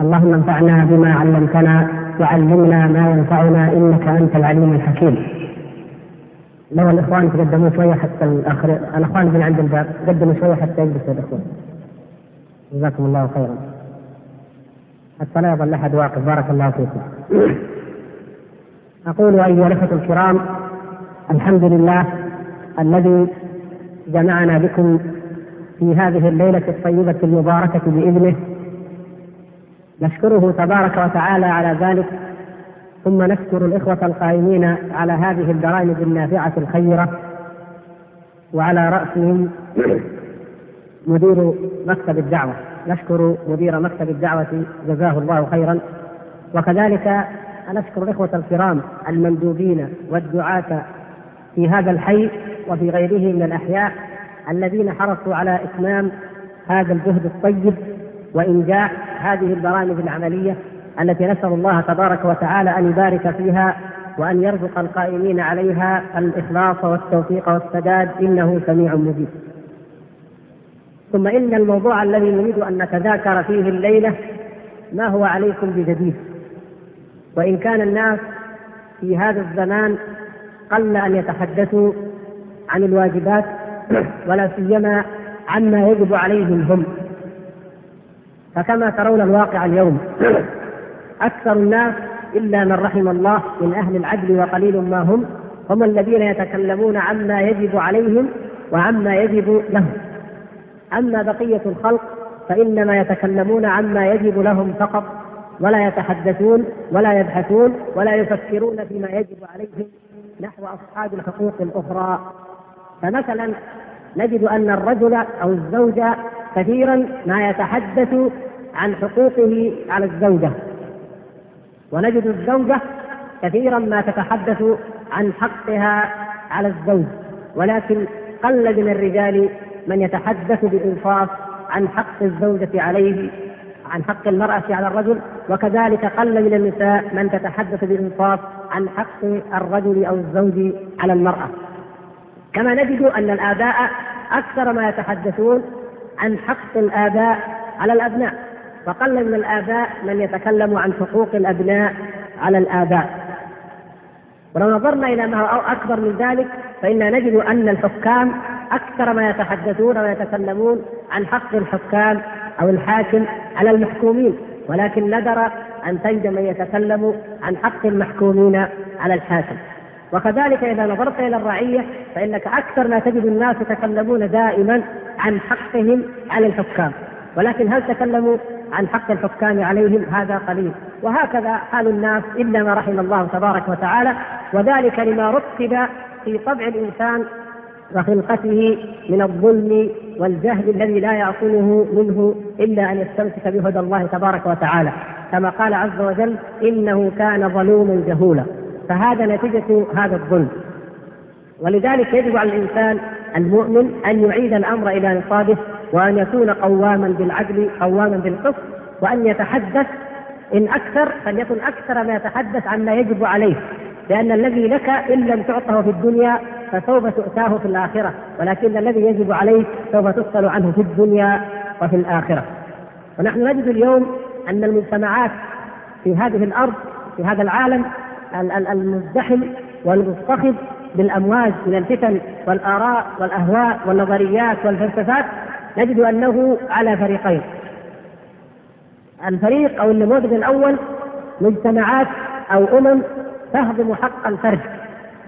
اللهم انفعنا بما علمتنا وعلمنا ما ينفعنا إنك أنت العليم الحكيم. لو الإخوان تقدموا شوية حتى الآخر الإخوان من عند الباب قدموا شوية حتى يجلس الاخوان. جزاكم الله خيرا. حتى لا يظل أحد واقف بارك الله فيكم. أقول أيها الأخوة الكرام الحمد لله الذي جمعنا بكم في هذه الليلة الطيبة المباركة بإذنه نشكره تبارك وتعالى على ذلك. ثم نشكر الإخوة القائمين على هذه البرامج النافعة الخيرة وعلى رأسهم مدير مكتب الدعوة. نشكر مدير مكتب الدعوة جزاه الله خيرا. وكذلك نشكر الإخوة الكرام المندوبين والدعاة في هذا الحي وفي غيره من الأحياء الذين حرصوا على إتمام هذا الجهد الطيب وإنجاح هذه البرامج العملية التي نسأل الله تبارك وتعالى أن يبارك فيها وأن يرزق القائمين عليها الإخلاص والتوفيق والسداد إنه سميع مجيب. ثم إن الموضوع الذي نريد أن نتذاكر فيه الليلة ما هو عليكم بجديد. وإن كان الناس في هذا الزمان قل أن يتحدثوا عن الواجبات ولا سيما عما يجب عليهم هم فكما ترون الواقع اليوم. أكثر الناس إلا من رحم الله من أهل العدل وقليل ما هم هم الذين يتكلمون عما يجب عليهم وعما يجب لهم. أما بقية الخلق فإنما يتكلمون عما يجب لهم فقط ولا يتحدثون ولا يبحثون ولا يفكرون فيما يجب عليهم نحو أصحاب الحقوق الأخرى. فمثلا نجد أن الرجل أو الزوجة كثيرا ما يتحدث عن حقوقه على الزوجة. ونجد الزوجة كثيرا ما تتحدث عن حقها على الزوج. ولكن قل من الرجال من يتحدث بإنصاف عن حق الزوجة عليه عن حق المرأة على الرجل. وكذلك قل من النساء من تتحدث بإنصاف عن حق الرجل أو الزوج على المرأة. كما نجد أن الآباء أكثر ما يتحدثون عن حق الآباء على الأبناء فقل من الآباء من يتكلم عن حقوق الأبناء على الآباء. ولو نظرنا إلى ما هو أكبر من ذلك فإننا نجد أن الحكام أكثر ما يتحدثون ويتكلمون عن حق الحكام أو الحاكم على المحكومين ولكن ندر أن تجد من يتكلم عن حق المحكومين على الحاكم. وكذلك إذا نظرت إلى الرعية فإنك أكثر ما تجد الناس يتكلمون دائما عن حقهم على الحكام. ولكن هل تكلموا عن حق الحكام عليهم؟ هذا قليل. وهكذا حال الناس إلا ما رحم الله تبارك وتعالى. وذلك لما رتب في طبع الإنسان وخلقته من الظلم والجهل الذي لا يعصمه منه إلا أن يستمسك بهدى الله تبارك وتعالى. كما قال عز وجل إنه كان ظلوما جهولا. فهذا نتيجة هذا الظلم. ولذلك يجب على الإنسان المؤمن أن يعيد الأمر إلى نصابه وأن يكون قواما بالعدل قواما بالقسط وأن يتحدث. إن أكثر فليكن أكثر ما يتحدث عما يجب عليه لأن الذي لك إن لم تعطه في الدنيا فسوف تؤتاه في الآخرة ولكن الذي يجب عليك سوف تسأل عنه في الدنيا وفي الآخرة. ونحن نجد اليوم أن المجتمعات في هذه الأرض في هذا العالم المزدحم والمضطخب بالأمواج من الفتن والآراء والأهواء والنظريات والفلسفات نجد أنه على فريقين. الفريق أو النموذج الأول مجتمعات أو أمم تهضم حق الفرد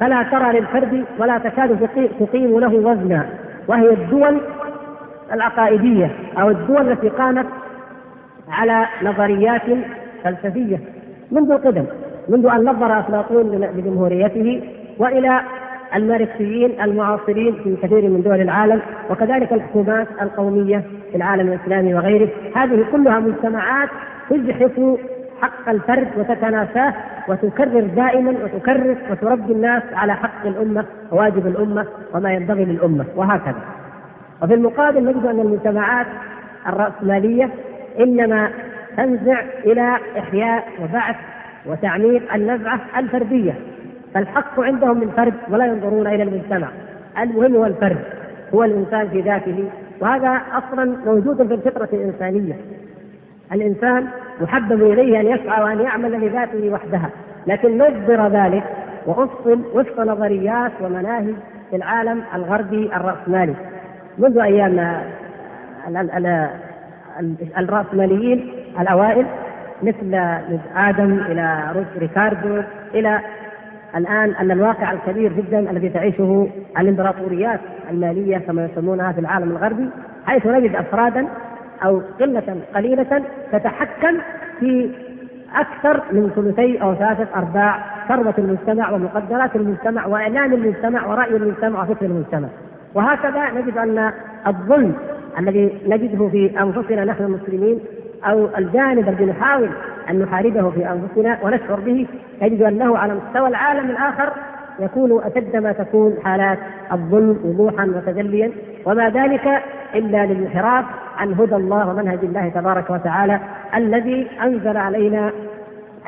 فلا ترى للفرد ولا تكاد تقيم له وزنا وهي الدول العقائدية أو الدول التي قامت على نظريات فلسفية منذ القدم منذ أن نظر افلاطون لجمهوريته وإلى الماركسيين المعاصرين في كثير من دول العالم وكذلك الحكومات القومية في العالم الإسلامي وغيره هذه كلها مجتمعات تزحف حق الفرد وتتناساه وتكرر دائما وتكرس وتربي الناس على حق الأمة وواجب الأمة وما ينبغي للأمة وهكذا. وفي المقابل نجد أن المجتمعات الرأسمالية إنما تنزع إلى إحياء وبعث وتعميق النزعة الفردية فالحق عندهم من فرد ولا ينظرون إلى المجتمع. المهم هو الفرد هو الإنسان في ذاته وهذا أصلا موجود في الفطرة الإنسانية. الإنسان محبب إليه أن يسعى وأن يعمل لذاته وحدها لكن نظر ذلك وأفصل وفق نظريات ومناهج في العالم الغربي الرأسمالي. منذ أيام الرأسماليين الأوائل مثل آدم إلى ريكاردو إلى الآن أن الواقع الكبير جدا الذي تعيشه الإمبراطوريات المالية كما يسمونها في العالم الغربي حيث نجد افرادا أو قلة قليلة تتحكم في أكثر من ثلثي أو ثلاثة أرباع ثروة المجتمع ومقدرات المجتمع واعلام المجتمع ورأي المجتمع وفكر المجتمع. وهكذا نجد أن الظلم الذي نجده في أنفسنا نحن المسلمين أو الجانب الذي نحاول أن نحاربه في أنفسنا ونشعر به نجد انه على مستوى العالم الآخر يكون أشد ما تكون حالات الظلم وضوحا وتجليا. وما ذلك إلا للانحراف عن هدى الله ومنهج الله تبارك وتعالى الذي أنزل علينا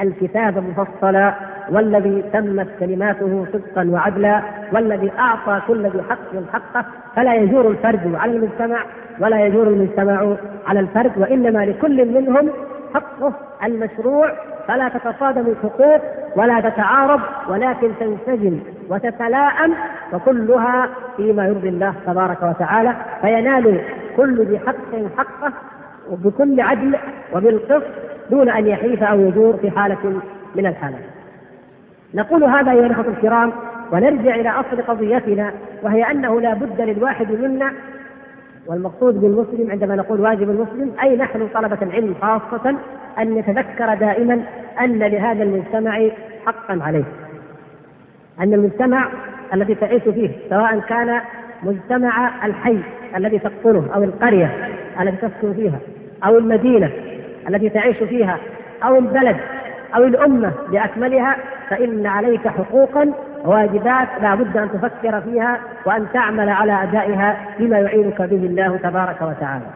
الكتاب مفصلا والذي تمت كلماته صدقا وعدلا والذي أعطى كل ذي حق حقه. فلا يجور الفرد على المجتمع ولا يجور المجتمع على الفرد وإنما لكل منهم حقه المشروع فلا تتصادم الحقوق ولا تتعارض ولكن تنسجم وتتلاءم وكلها فيما يرضي الله تبارك وتعالى فينال كل ذي حق حقه وبكل عدل وبالقسط دون أن يحيف أو يجور في حالة من الحالات. نقول هذا أيها الإخوة الكرام ونرجع إلى أصل قضيتنا وهي أنه لا بد للواحد منا والمقصود بالمسلم عندما نقول واجب المسلم أي نحن طلبة العلم خاصة أن نتذكر دائما أن لهذا المجتمع حقا عليه. أن المجتمع الذي تعيش فيه سواء كان مجتمع الحي الذي تسكنه أو القرية التي تسكن فيها أو المدينة التي تعيش فيها أو البلد أو الأمة باكملها فإن عليك حقوقا وواجبات لا بد أن تفكر فيها وأن تعمل على أدائها بما يعينك به الله تبارك وتعالى.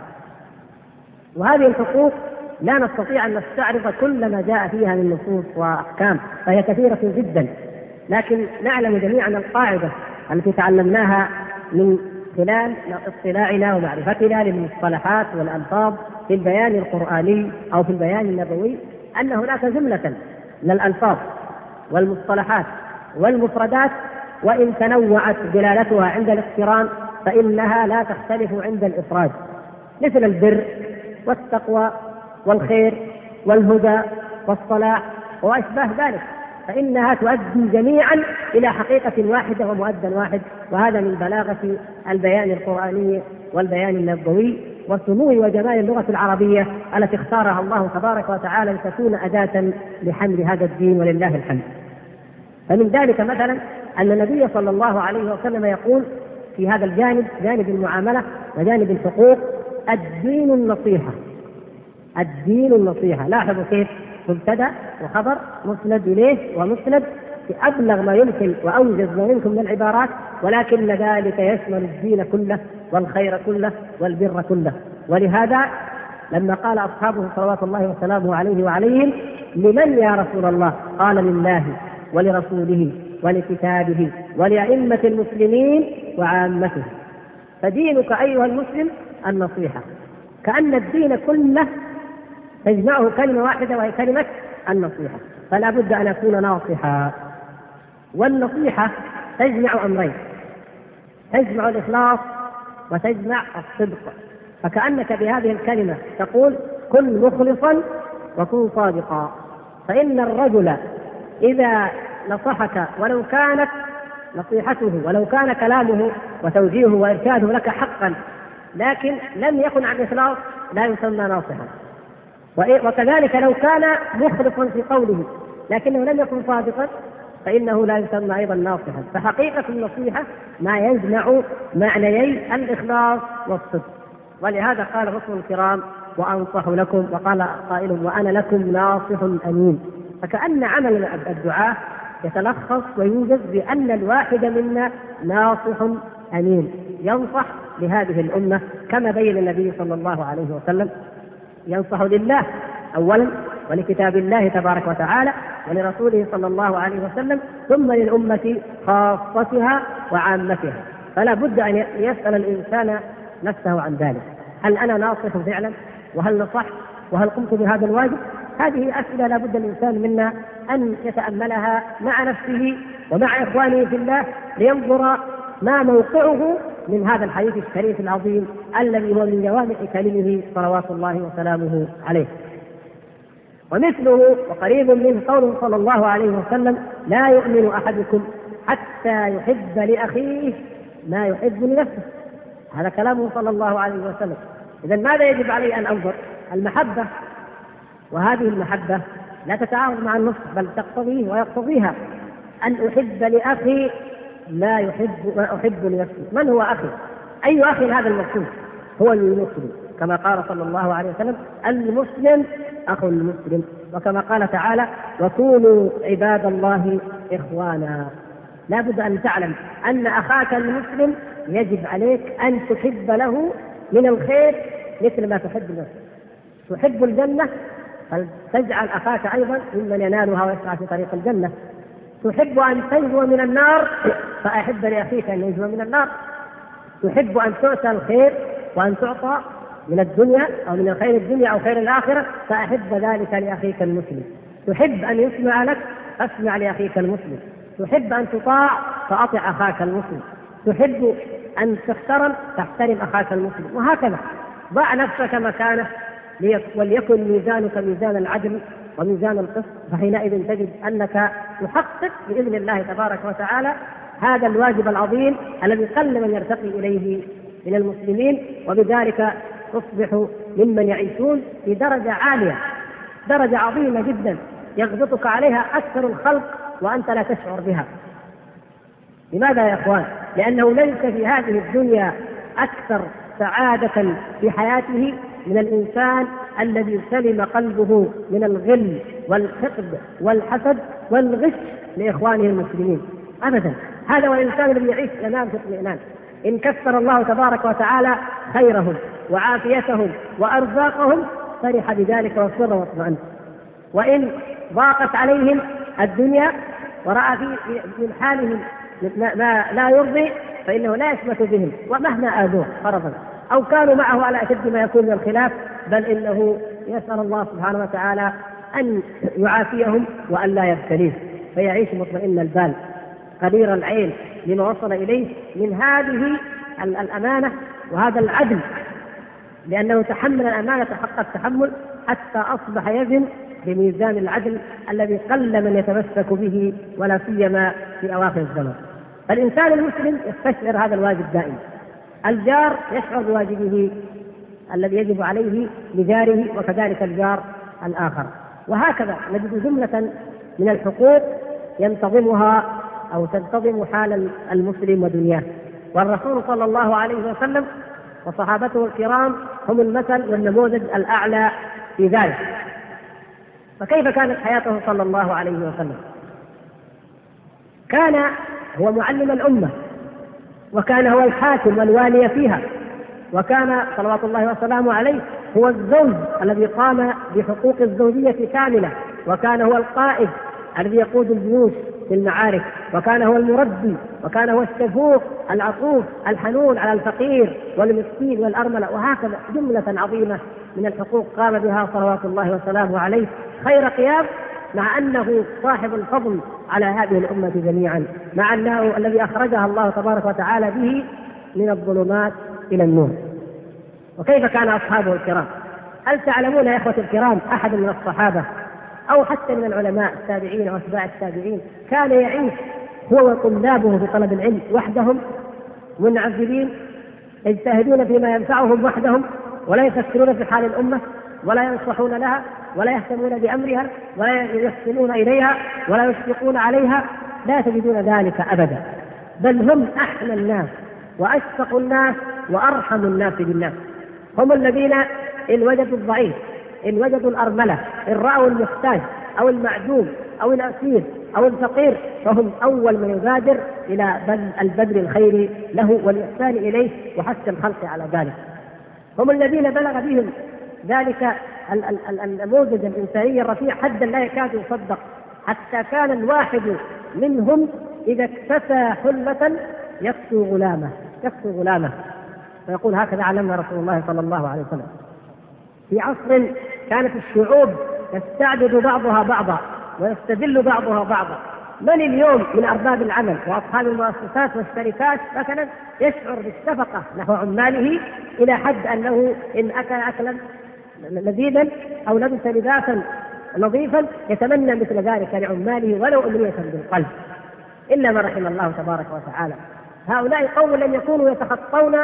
وهذه الحقوق لا نستطيع أن نستعرض كل ما جاء فيها من نصوص وأحكام فهي كثيرة جدا لكن نعلم جميعا القاعدة التي تعلمناها من خلال اطلاعنا ومعرفتنا للمصطلحات والألفاظ في البيان القرآني أو في البيان النبوي أن هناك جملة من الالفاظ والمصطلحات والمفردات وإن تنوعت دلالتها عند الاقتران فإنها لا تختلف عند الإفراد مثل البر والتقوى والخير والهدى والصلاح وأشباه ذلك فإنها تؤدي جميعا إلى حقيقة واحدة ومؤدى واحد وهذا من بلاغة البيان القرآني والبيان النبوي وسمو وجمال اللغة العربية التي اختارها الله تبارك وتعالى لتكون أداة لحمل هذا الدين ولله الحمد. فمن ذلك مثلا أن النبي صلى الله عليه وسلم يقول في هذا الجانب جانب المعاملة وجانب الحقوق الدين النصيحة. الدين النصيحة. لاحظوا كيف مبتدأ وخبر مسند إليه ومسند في أبلغ ما يمكن وأوجز ما يمكن من العبارات ولكن ذلك يشمل الدين كله والخير كله والبر كله. ولهذا لما قال أصحابه صلوات الله وسلامه عليه وعليهم لمن يا رسول الله؟ قال لله. ولرسوله ولكتابه ولأئمة المسلمين وعامته. فدينك أيها المسلم النصيحة. كأن الدين كله تجمعه كلمة واحدة وهي كلمة النصيحة. فلا بد أن أكون ناصحا. والنصيحة تجمع أمرين. تجمع الإخلاص وتجمع الصدق. فكأنك بهذه الكلمة تقول كن مخلصا وكن صادقا. فإن الرجل إذا نصحك ولو كانت نصيحته ولو كان كلامه وتوجيهه وإرشاده لك حقا لكن لم يكن عن إخلاص لا يسمى ناصحا. وكذلك لو كان مخلصا في قوله لكنه لم يكن صادقا فإنه لا يسمى أيضا ناصحا. فحقيقة النصيحة ما يجمع معنيي الإخلاص والصدق. ولهذا قال الرسول الكرام وأنصح لكم وقال قائل وأنا لكم ناصح أمين. فكأن عمل الدعاء يتلخص ويوجد بأن الواحد منا ناصح أمين ينصح لهذه الأمة كما بين النبي صلى الله عليه وسلم. ينصح لله أولا ولكتاب الله تبارك وتعالى ولرسوله صلى الله عليه وسلم ثم للأمة خاصتها وعامتها. فلا بد أن يسأل الإنسان نفسه عن ذلك. هل أنا ناصح فعلا؟ وهل نصحت؟ وهل قمت بهذا الواجب؟ هذه أسئلة لا بد الإنسان منا أن يتأملها مع نفسه ومع إخوانه في الله لينظر ما موقعه من هذا الحديث الشريف العظيم الذي هو من جوامع كلمه صلوات الله وسلامه عليه. ومثله وقريب منه قوله صلى الله عليه وسلم لا يؤمن أحدكم حتى يحب لأخيه ما يحب لنفسه. هذا كلامه صلى الله عليه وسلم. اذا ماذا يجب علي أن أنظر؟ المحبة. وهذه المحبة لا تتعارض مع النص بل تقتضيه ويقتضيها. أن أحب لأخي ما يحب ما أحب لنفسي. من هو أخي؟ أي أخي هذا المقصود هو المسلم. كما قال صلى الله عليه وسلم المسلم اخو المسلم. وكما قال تعالى وكونوا عباد الله إخوانا. لا بد أن تعلم أن أخاك المسلم يجب عليك أن تحب له من الخير مثل ما تحب نفسك. تحب الجنة فلتجعل أخاك أيضا ممن ينالها ويسعى في طريق الجنة. تحب أن تنجو من النار فأحب لأخيك أن ينجو من النار. تحب أن تؤتى الخير وأن تعطى من الدنيا أو من الخير الدنيا أو خير الآخرة فأحب ذلك لأخيك المسلم. تحب أن يسمع لك فاسمع لأخيك المسلم. تحب أن تطاع فأطع أخاك المسلم. تحب أن تحترم تحترم أخاك المسلم. وهكذا. ضع نفسك مكانه. وليكن ميزانك ميزان العدل وميزان القسط فحينئذ تجد أنك تحقق بإذن الله تبارك وتعالى هذا الواجب العظيم الذي قل من يرتقي إليه من المسلمين وبذلك تصبح ممن يعيشون في درجة عالية درجة عظيمة جدا يغبطك عليها أكثر الخلق وأنت لا تشعر بها لماذا يا إخوان؟ لأنه ليس في هذه الدنيا أكثر سعادة في حياته من الإنسان الذي سلم قلبه من الغل والحقد والحسد والغش لإخوانه المسلمين. ابدا. هذا هو الإنسان الذي يعيش ينام في اطمئنان إن كثر الله تبارك وتعالى خيرهم وعافيتهم وأرزاقهم فرح بذلك وسر واطمأن وإن ضاقت عليهم الدنيا ورأى في من حالهم ما لا يرضي فإنه لا يشمت بهم ومهما آذوه فرضا. أو كانوا معه على أشد ما يكون من الخلاف بل إنه يسأل الله سبحانه وتعالى أن يعافيهم وأن لا يبتليه فيعيش مطمئن البال قدير العين لما وصل إليه من هذه الأمانة وهذا العدل لأنه تحمل الأمانة حق التحمل حتى أصبح يزن بميزان العدل الذي قل من يتمسك به ولا سيما في أواخر الزمن. فالإنسان المسلم يستشعر هذا الواجب دائما. الجار يشعر بواجبه الذي يجب عليه لجاره وكذلك الجار الآخر. وهكذا نجد جملة من الحقوق ينتظمها أو تنتظم حال المسلم ودنياه. والرسول صلى الله عليه وسلم وصحابته الكرام هم المثل والنموذج الأعلى في ذلك. فكيف كانت حياته صلى الله عليه وسلم؟ كان هو معلم الأمة وكان هو الحاكم والوالي فيها. وكان صلوات الله وسلامه عليه هو الزوج الذي قام بحقوق الزوجية كاملة. وكان هو القائد الذي يقود الجيوش في المعارك. وكان هو المربي. وكان هو الشفوق العطوف الحنون على الفقير والمسكين والأرملة. وهكذا جملة عظيمة من الحقوق قام بها صلوات الله وسلامه عليه. خير قيام مع أنه صاحب الفضل على هذه الأمة جميعا مع أنه الذي أخرجها الله تبارك وتعالى به من الظلمات إلى النور. وكيف كان أصحابه الكرام؟ هل تعلمون يا إخوة الكرام أحد من الصحابة أو حتى من العلماء التابعين واتباع التابعين كان يعيش هو وطلابه في طلب العلم وحدهم منعزلين يجتهدون فيما ينفعهم وحدهم ولا يفكرون في حال الأمة ولا ينصحون لها ولا يهتمون بأمرها ولا يحسنون إليها ولا يشفقون عليها لا تجدون ذلك أبدا. بل هم أحلى الناس وأشفق الناس وأرحم الناس بالناس. هم الذين إن وجدوا الضعيف إن وجدوا الأرملة إن رأوا المحتاج أو المعدوم أو الأسير أو الفقير فهم أول من يبادر إلى البذل الخير له والإحسان إليه وحث الخلق على ذلك. هم الذين بلغ بهم ذلك النموذج الإنساني الرفيع حدا لا يكاد يصدق حتى كان الواحد منهم إذا اكتسى حلة يكسو غلامه يكسو غلامه. فيقول هكذا علمنا رسول الله صلى الله عليه وسلم. في عصر كانت الشعوب تستعبد بعضها بعضا ويستذل بعضها بعضا. من اليوم من أرباب العمل وأصحاب المؤسسات والشركات مثلا يشعر بالشفقة نحو عماله إلى حد أنه إن أكل اكلا لذيذا أو لبس لباسا نظيفا يتمنى مثل ذلك لعماله ولو أمنية بالقلب. إلا من رحم الله تبارك وتعالى. هؤلاء قوم لم يكونوا يتخطون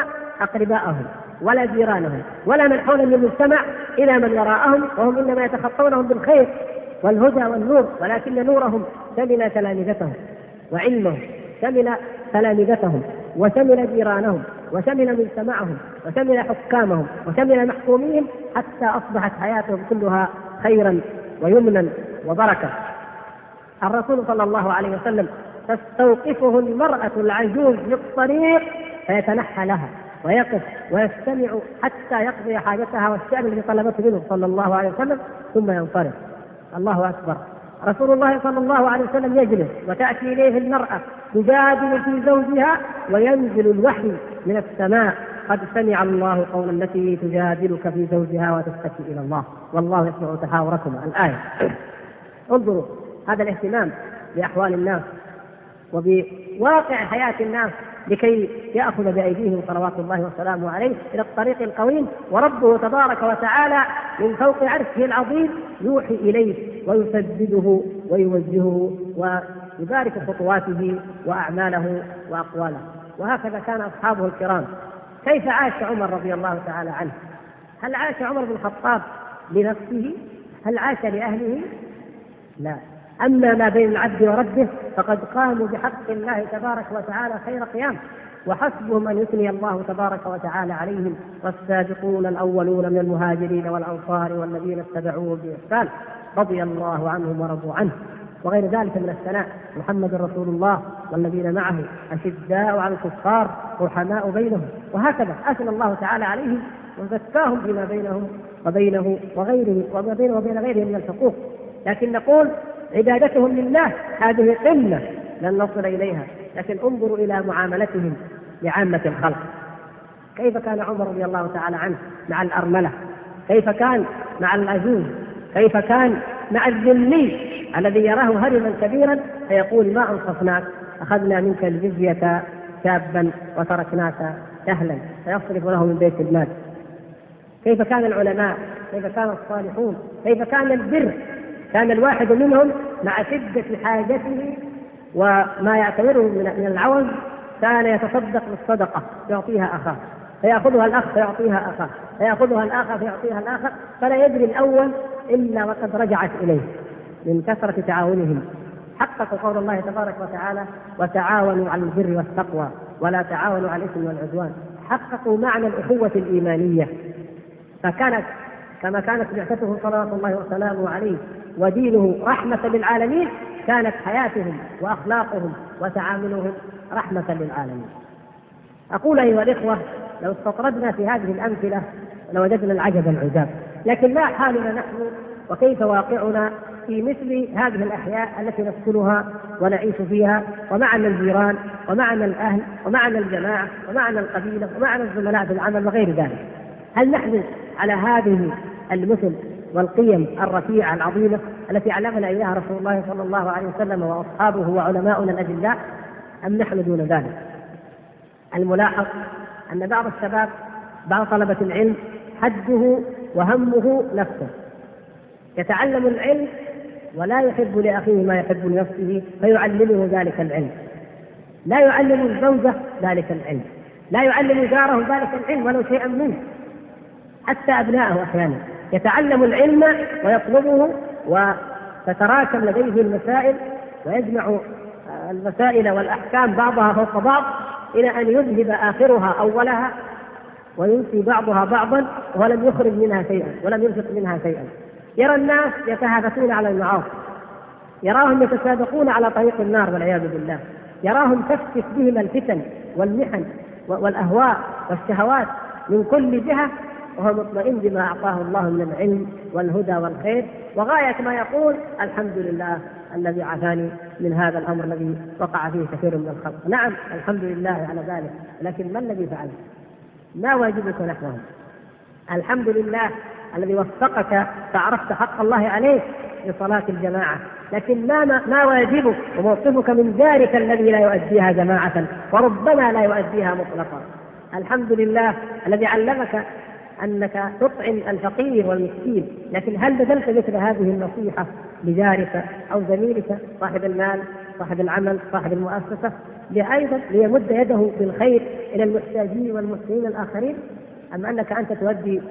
أقرباءهم ولا جيرانهم ولا من حولهم المجتمع إلى من وراءهم وهم إنما يتخطونهم بالخير والهدى والنور ولكن نورهم شمل تلامذتهم وعلمهم شمل تلامذتهم وشمل جيرانهم وشمل مجتمعهم وشمل حكامهم وشمل محكوميهم حتى أصبحت حياتهم كلها خيرا ويمنا وبركة. الرسول صلى الله عليه وسلم تستوقفه المرأة العجوز في الطريق فيتنحى لها ويقف ويستمع حتى يقضي حاجتها والشأن الذي طلبته منه صلى الله عليه وسلم ثم ينصرف. الله أكبر. رسول الله صلى الله عليه وسلم يجلس وتأتي إليه المرأة تجادل في زوجها وينزل الوحي من السماء. قد سمع الله قول التي تجادلك في زوجها وتشتكي إلى الله. والله يسمع تحاوركما الآية. انظروا هذا الاهتمام بأحوال الناس وبواقع حياة الناس لكي يأخذ بأيديهم صلوات الله وسلامه عليه إلى الطريق القويم. وربه تبارك وتعالى من فوق عرشه العظيم يوحي إليه ويسدده ويوجهه ويبارك خطواته وأعماله وأقواله. وهكذا كان أصحابه الكرام. كيف عاش عمر رضي الله تعالى عنه؟ هل عاش عمر بن الخطاب لنفسه؟ هل عاش لأهله؟ لا. أما ما بين العبد وربه فقد قاموا بحق الله تبارك وتعالى خير قيام وحسبهم أن يثني الله تبارك وتعالى عليهم والسابقون الأولون من المهاجرين والأنصار والذين اتبعوهم بإحسان رضي الله عنهم ورضوا عنه. وغير ذلك من الثناء. محمد رسول الله والذين معه أشداء على الكفار رحماء بينهم. وهكذا أثنى الله تعالى عليهم وزكاهم فيما بينهم وبينه وغيره وما بينه وبين غيرهم من الحقوق. لكن نقول عبادتهم لله هذه قمة لن نصل إليها. لكن انظروا إلى معاملتهم لعامة الخلق. كيف كان عمر رضي الله تعالى عنه مع الأرملة؟ كيف كان مع العجوز كيف كان مع الذمي؟ الذي يراه هرما كبيرا فيقول ما أنصفناك؟ أخذنا منك الجزية شابا وتركناك سهلا فيصرف له من بيت المال. كيف كان العلماء؟ كيف كان الصالحون؟ كيف كان البر؟ كان الواحد منهم مع شدة حاجته وما يعتبره من العوز كان يتصدق بالصدقة يعطيها أخاه. فيأخذها الأخ فيعطيها أخاه. فيأخذها الآخر فيعطيها الآخر. فلا يدري الأول إلا وقد رجعت إليه. من كثرة تعاونهم. حققوا قول الله تبارك وتعالى وتعاونوا على البر والتقوى ولا تعاونوا على الإثم والعدوان حققوا معنى الأخوة الإيمانية. فكانت كما كانت بعثته صلوات الله وسلامه عليه ودينه رحمة للعالمين كانت حياتهم وأخلاقهم وتعاملهم رحمة للعالمين. أقول أيها الإخوة لو استطردنا في هذه الأمثلة لوجدنا العجب العجاب. لكن ما حالنا نحن وكيف واقعنا؟ في مثل هذه الأحياء التي نسكنها ونعيش فيها ومعنا الجيران ومعنا الأهل ومعنا الجماعة ومعنا القبيلة ومعنا الزملاء في العمل وغير ذلك. هل نحن على هذه المثل والقيم الرفيعة العظيمة التي علمنا إياها رسول الله صلى الله عليه وسلم وأصحابه وعلماؤنا الأجلاء أم نحن دون ذلك؟ الملاحظ أن بعض الشباب بعض طلبة العلم حده وهمه نفسه. يتعلم العلم ولا يحب لأخيه ما يحب لنفسه فيعلمه ذلك العلم. لا يعلم الزوجة ذلك العلم. لا يعلم جاره ذلك العلم ولو شيئا منه. حتى أبنائه أحيانا. يتعلم العلم ويطلبه وتتراكم لديه المسائل ويجمع المسائل والأحكام بعضها فوق بعض إلى أن يذهب آخرها أولها وينسي بعضها بعضا ولم يخرج منها شيئا ولم ينفق منها شيئا. يرى الناس يتهافتون على المعاصي يراهم يتسابقون على طريق النار والعياذ بالله يراهم تفتش بهم الفتن والمحن والأهواء والشهوات من كل جهة وهو مطمئن بما أعطاه الله من العلم والهدى والخير وغاية ما يقول الحمد لله الذي عافاني من هذا الأمر الذي وقع فيه كثير من الخلق، نعم الحمد لله على ذلك، لكن ما الذي فعل؟ ما واجبك نحوه؟ الحمد لله الذي وفقك فعرفت حق الله عليك لصلاة الجماعة. لكن ما ما واجبك وموقفك من ذلك الذي لا يؤديها جماعة وربما لا يؤديها مطلقا. الحمد لله الذي علمك أنك تطعم الفقير والمسكين، لكن هل بذلت مثل هذه النصيحة لجارك أو زميلك صاحب المال، صاحب العمل، صاحب المؤسسة، أيضا ليمد يده بالخير إلى المحتاجين والمسلمين الآخرين؟ أم أنك أنت تؤدي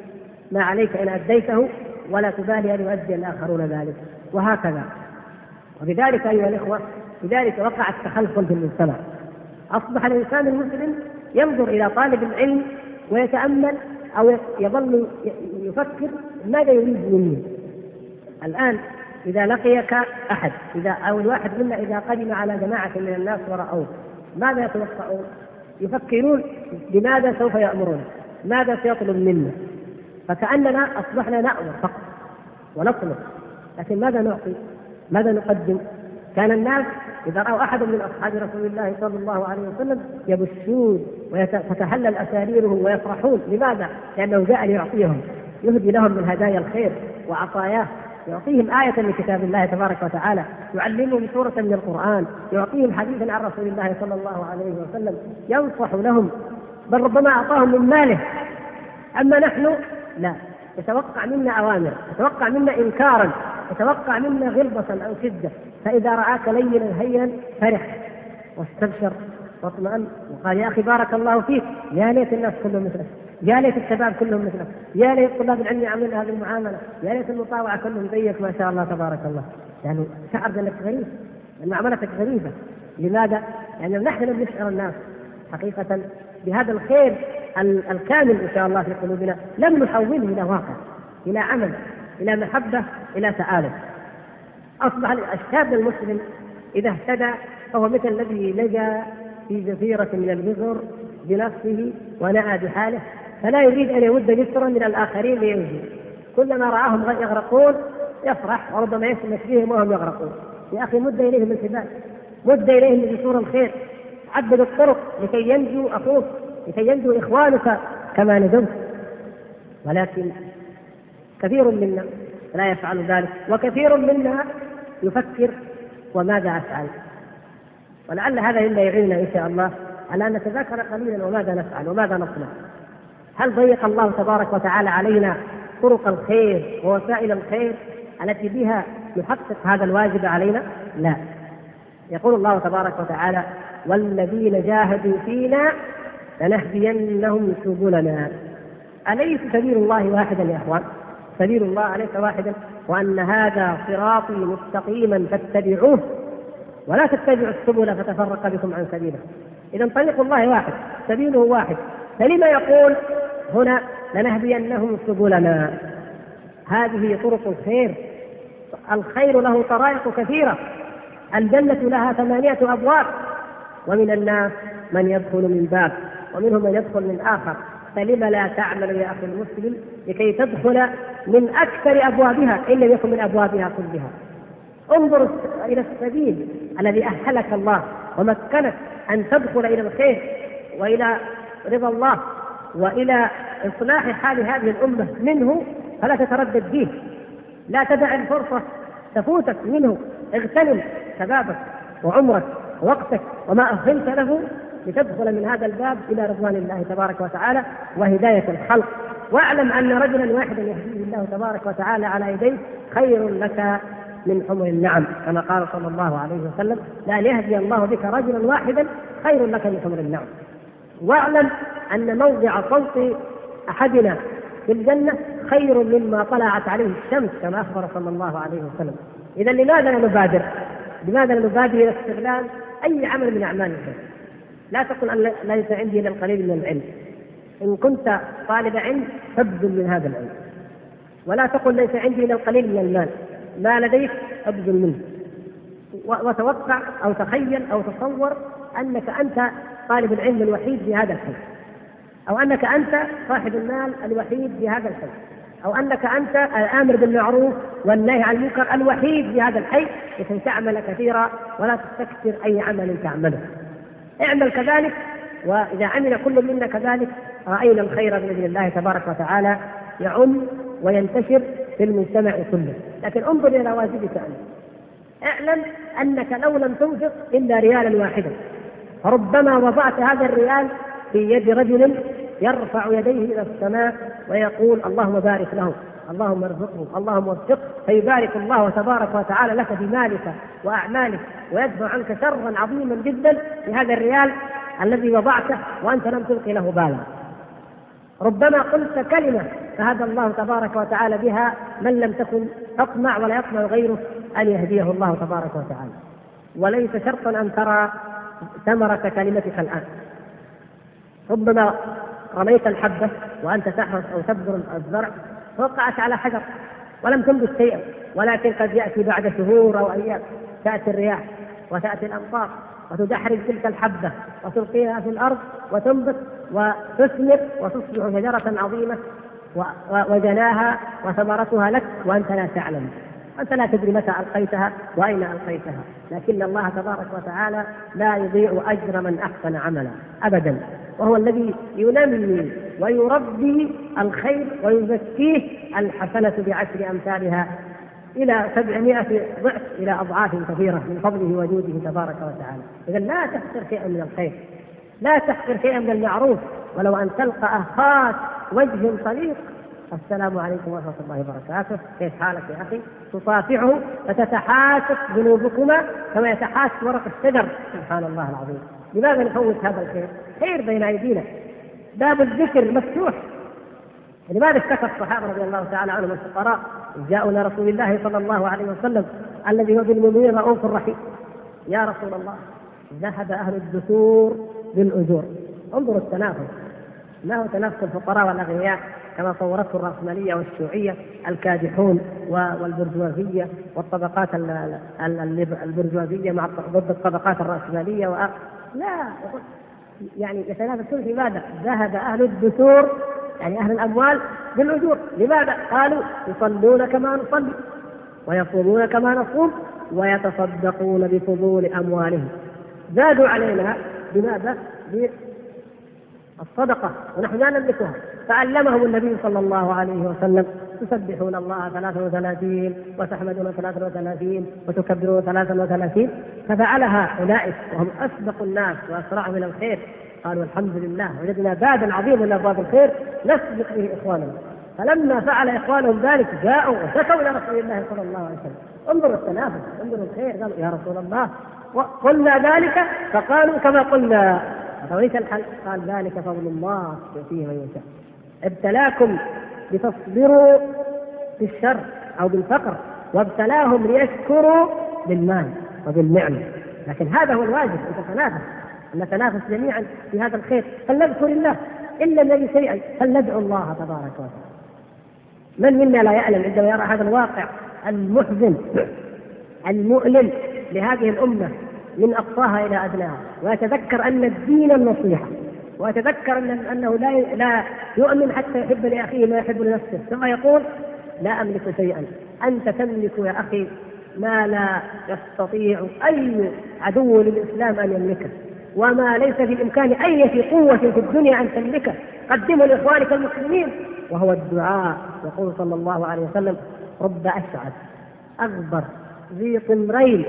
ما عليك إن أديته ولا تبالي أن يؤدي الآخرون ذلك، وهكذا. وبذلك أيها الإخوة، لذلك وقع التخلخل في المجتمع. أصبح الإنسان المسلم ينظر إلى طالب العلم ويتأمل أو يظل يفكر ماذا يريد مني الآن إذا لقيك أحد إذا أو الواحد منا إذا قدم على جماعة من الناس ورأوه ماذا يتوقعون؟ يفكرون بماذا سوف يأمرون؟ ماذا سيطلب منا؟ فكأننا أصبحنا نامر فقط ونطلب لكن ماذا نعطي؟ ماذا نقدم؟ كان الناس إذا رأوا أحد من أصحاب رسول الله صلى الله عليه وسلم يبشون وتتحلل أساريرهم ويفرحون لماذا؟ لأنه جاء ليعطيهم يهدي لهم من هدايا الخير وعطاياه يعطيهم آية من كتاب الله تبارك وتعالى يعلمهم سورة من القرآن يعطيهم حديثا عن رسول الله صلى الله عليه وسلم ينصح لهم بل ربما أعطاهم من ماله أما نحن لا. يتوقع منا أوامر يتوقع منا إنكارا يتوقع منا غلظة أو شدة. فإذا رآك لينا هينا فرح واستبشر واطمأن وقال يا أخي بارك الله فيك يا ليت الناس كلهم مثلك يا ليت الشباب كلهم مثلك يا ليت طلاب العلم يعملون هذه المعاملة يا ليت المطاوعة كلهم زيك ما شاء الله تبارك الله. يعني شعر بأنك غريب أن معاملتك غريبة. لماذا؟ لأن يعني نحن نشعر الناس حقيقة بهذا الخير الكامل إن شاء الله في قلوبنا لم نحوله إلى واقع إلى عمل إلى محبة إلى تآلف. أصبح الشاب المسلم إذا اهتدى فهو مثل الذي لجأ في جزيرة من الجزر بنفسه ونأى بحاله فلا يريد أن يمد جسرا من الآخرين لينجو كلما رآهم يغرقون يفرح وربما يسمح بهم وهم يغرقون. يا أخي مد إليهم الحبال مد إليهم بجسور الخير. عدد الطرق لكي ينجو أخوك. لكي ينجو إخوانك كما نجوت ولكن كثير منا لا يفعل ذلك وكثير منا يفكر وماذا أفعل ولعل هذا مما يعيننا إن شاء الله على أن نتذاكر قليلا وماذا نفعل وماذا نصنع هل ضيق الله تبارك وتعالى علينا طرق الخير ووسائل الخير التي بها نحقق هذا الواجب علينا؟ لا. يقول الله تبارك وتعالى: والذين جاهدوا فينا لنهدينهم سبلنا. أليس سبيل الله واحدا يا إخوان؟ سبيل الله أليس واحدا؟ وأن هذا صراطي مستقيما فاتبعوه ولا تتبعوا السبل فتفرق بكم عن سبيله. إذا طريق الله واحد سبيله واحد. فلما يقول هنا لنهدينهم سبلنا؟ هذه طرق الخير. الخير له طرائق كثيرة. الجنة لها ثمانية أبواب. ومن الناس من يدخل من باب. ومنهم من يدخل من آخر. فلم لا تعمل يا أخي المسلم لكي تدخل من أكثر أبوابها إن لم يكن من أبوابها كلها. انظر إلى السبيل الذي أهلك الله ومكنك أن تدخل إلى الخير وإلى رضا الله وإلى إصلاح حال هذه الأمة منه فلا تتردد فيه. لا تدع الفرصة تفوتك منه. اغتنم شبابك وعمرك ووقتك وما أهلت له لتدخل من هذا الباب إلى رضوان الله تبارك وتعالى وهداية الخلق واعلم أن رجلا واحدا يهديه الله تبارك وتعالى على يديه خير لك من حمر النعم كما قال صلى الله عليه وسلم لأن يهدي الله بك رجلا واحدا خير لك من حمر النعم واعلم أن موضع صوت أحدنا في الجنة خير مما طلعت عليه الشمس كما أخبر صلى الله عليه وسلم اذا لماذا لا نبادر؟ لماذا لا نبادر إلى استغلال أي عمل من أعمال الخير؟ لا تقل أن ليس عندي إلا القليل من العلم. إن كنت طالب علم فابذل من هذا العلم. ولا تقل ليس عندي إلا القليل من المال. ما لديك ابذل منه. وتوقع أو تخيل أو تصور أنك أنت طالب العلم الوحيد في هذا الحي. أو أنك أنت صاحب المال الوحيد في هذا الحي. أو أنك أنت الآمر بالمعروف والنهي عن المنكر الوحيد في هذا الحي. لكي تعمل كثيرا ولا تستكثر أي عمل تعمله. اعمل كذلك وإذا عمل كل منا كذلك رأينا الخير بإذن الله تبارك وتعالى يعم وينتشر في المجتمع كله. لكن انظر إلى واجبك أنت. اعلم أنك لو لم تنفق إلا ريالا واحدا. فربما وضعت هذا الريال في يد رجل يرفع يديه إلى السماء ويقول اللهم بارك له. اللهم ارزقه اللهم وفقه فيبارك الله تبارك وتعالى لك في مالك وأعمالك ويدفع عنك شرا عظيما جدا بهذا الريال الذي وضعته وأنت لم تلقي له بالا. ربما قلت كلمة فهدى الله تبارك وتعالى بها من لم تكن تطمع ولا يطمع غيره أن يهديه الله تبارك وتعالى. وليس شرطا أن ترى ثمرة كلمتك الآن. ربما رميت الحبة وأنت تحرس أو تبذر الزرع فوقعت على حجر ولم تنبت شيئا ولكن قد يأتي بعد شهور أو أيام تأتي الرياح وتأتي الأمطار وتدحرج تلك الحبة وتلقيها في الأرض وتنبت وتثمر وتصبح شجرة عظيمة وجناها وثمرتها لك وأنت لا تعلم. أنت لا تدري متى ألقيتها وأين ألقيتها لكن الله تبارك وتعالى لا يضيع أجر من أحسن عملا أبدا. وهو الذي ينمي ويربي الخير ويزكيه الحسنة بعشر أمثالها إلى سبعمائة ضعف إلى أضعاف كثيرة من فضله وجوده تبارك وتعالى. إذا لا تحقر شيئا من الخير لا تحقر شيئا من المعروف. ولو أن تلقى أخاك وجه طليق السلام عليكم ورحمة الله وبركاته. كيف حالك يا أخي؟ تصافحه فتتحاسس ذنوبكما كما يتحاسس ورق الشجر. سبحان الله العظيم. لماذا نفوت هذا الخير؟ خير بين أيدينا. باب الذكر مفتوح. لماذا اشتكى الصحابة رضي الله تعالى عنهم الفقراء؟ جاءوا إلى رسول الله صلى الله عليه وسلم الذي هو بالمؤمنين رؤوف رحيم. يا رسول الله ذهب أهل الدثور بالأجور انظروا التنافس ما هو تنافس الفقراء والأغنياء؟ كما صورته الرأسمالية والشيوعية الكادحون والبرجوازية والطبقات البرجوازية مع ضد الطبقات الرأسمالية و... لا يعني يتنافسون في ماذا؟ ذهب أهل الدثور يعني أهل الأموال بالأجور لماذا؟ قالوا يصلون كما نصلي ويصومون كما نصوم ويتصدقون بفضول أموالهم زادوا علينا بماذا؟ الصدقة ونحن لا نملكها فعلمهم النبي صلى الله عليه وسلم. تسبحون الله 33 وتحمدون 33 وتكبرون 33 ففعلها أولئك وهم أسبق الناس وأسرعهم إلى الخير. قالوا الحمد لله وجدنا بابا عظيما من أبواب الخير. نسبق به إخواننا. فلما فعل إخوانهم ذلك جاءوا وشكوا إلى رسول الله صلى الله عليه وسلم. انظروا التنافس انظروا الخير. قالوا يا رسول الله قلنا ذلك؟ فقالوا كما قلنا. فوليس الحل؟ قال ذلك فضل الله يؤتيه من يشاء. ابتلاكم لتصبروا في الشر أو بالفقر وابتلاهم ليشكروا بالمال وبالنعمة. لكن هذا هو الواجب أن تتنافس أن نتنافس جميعا في هذا الخير. فلنذكر الله إن لم نجد شيئا فلندعو الله تبارك وتعالى. من منا لا يعلم عندما يرى هذا الواقع المحزن المؤلم لهذه الأمة من أقصاها إلى أدناها ويتذكر أن الدين النصيحة. ويتذكر أن أنه لا لا يؤمن حتى يحب لأخيه ما يحب لنفسه ثم يقول لا أملك شيئا أنت تملك يا أخي ما لا يستطيع أي عدو للإسلام أن يملكه وما ليس في الإمكان اي قوة في الدنيا أن تملكه. قدمه لإخوانك المسلمين. وهو الدعاء يقول صلى الله عليه وسلم رب أشعث أغبر ذي طمرين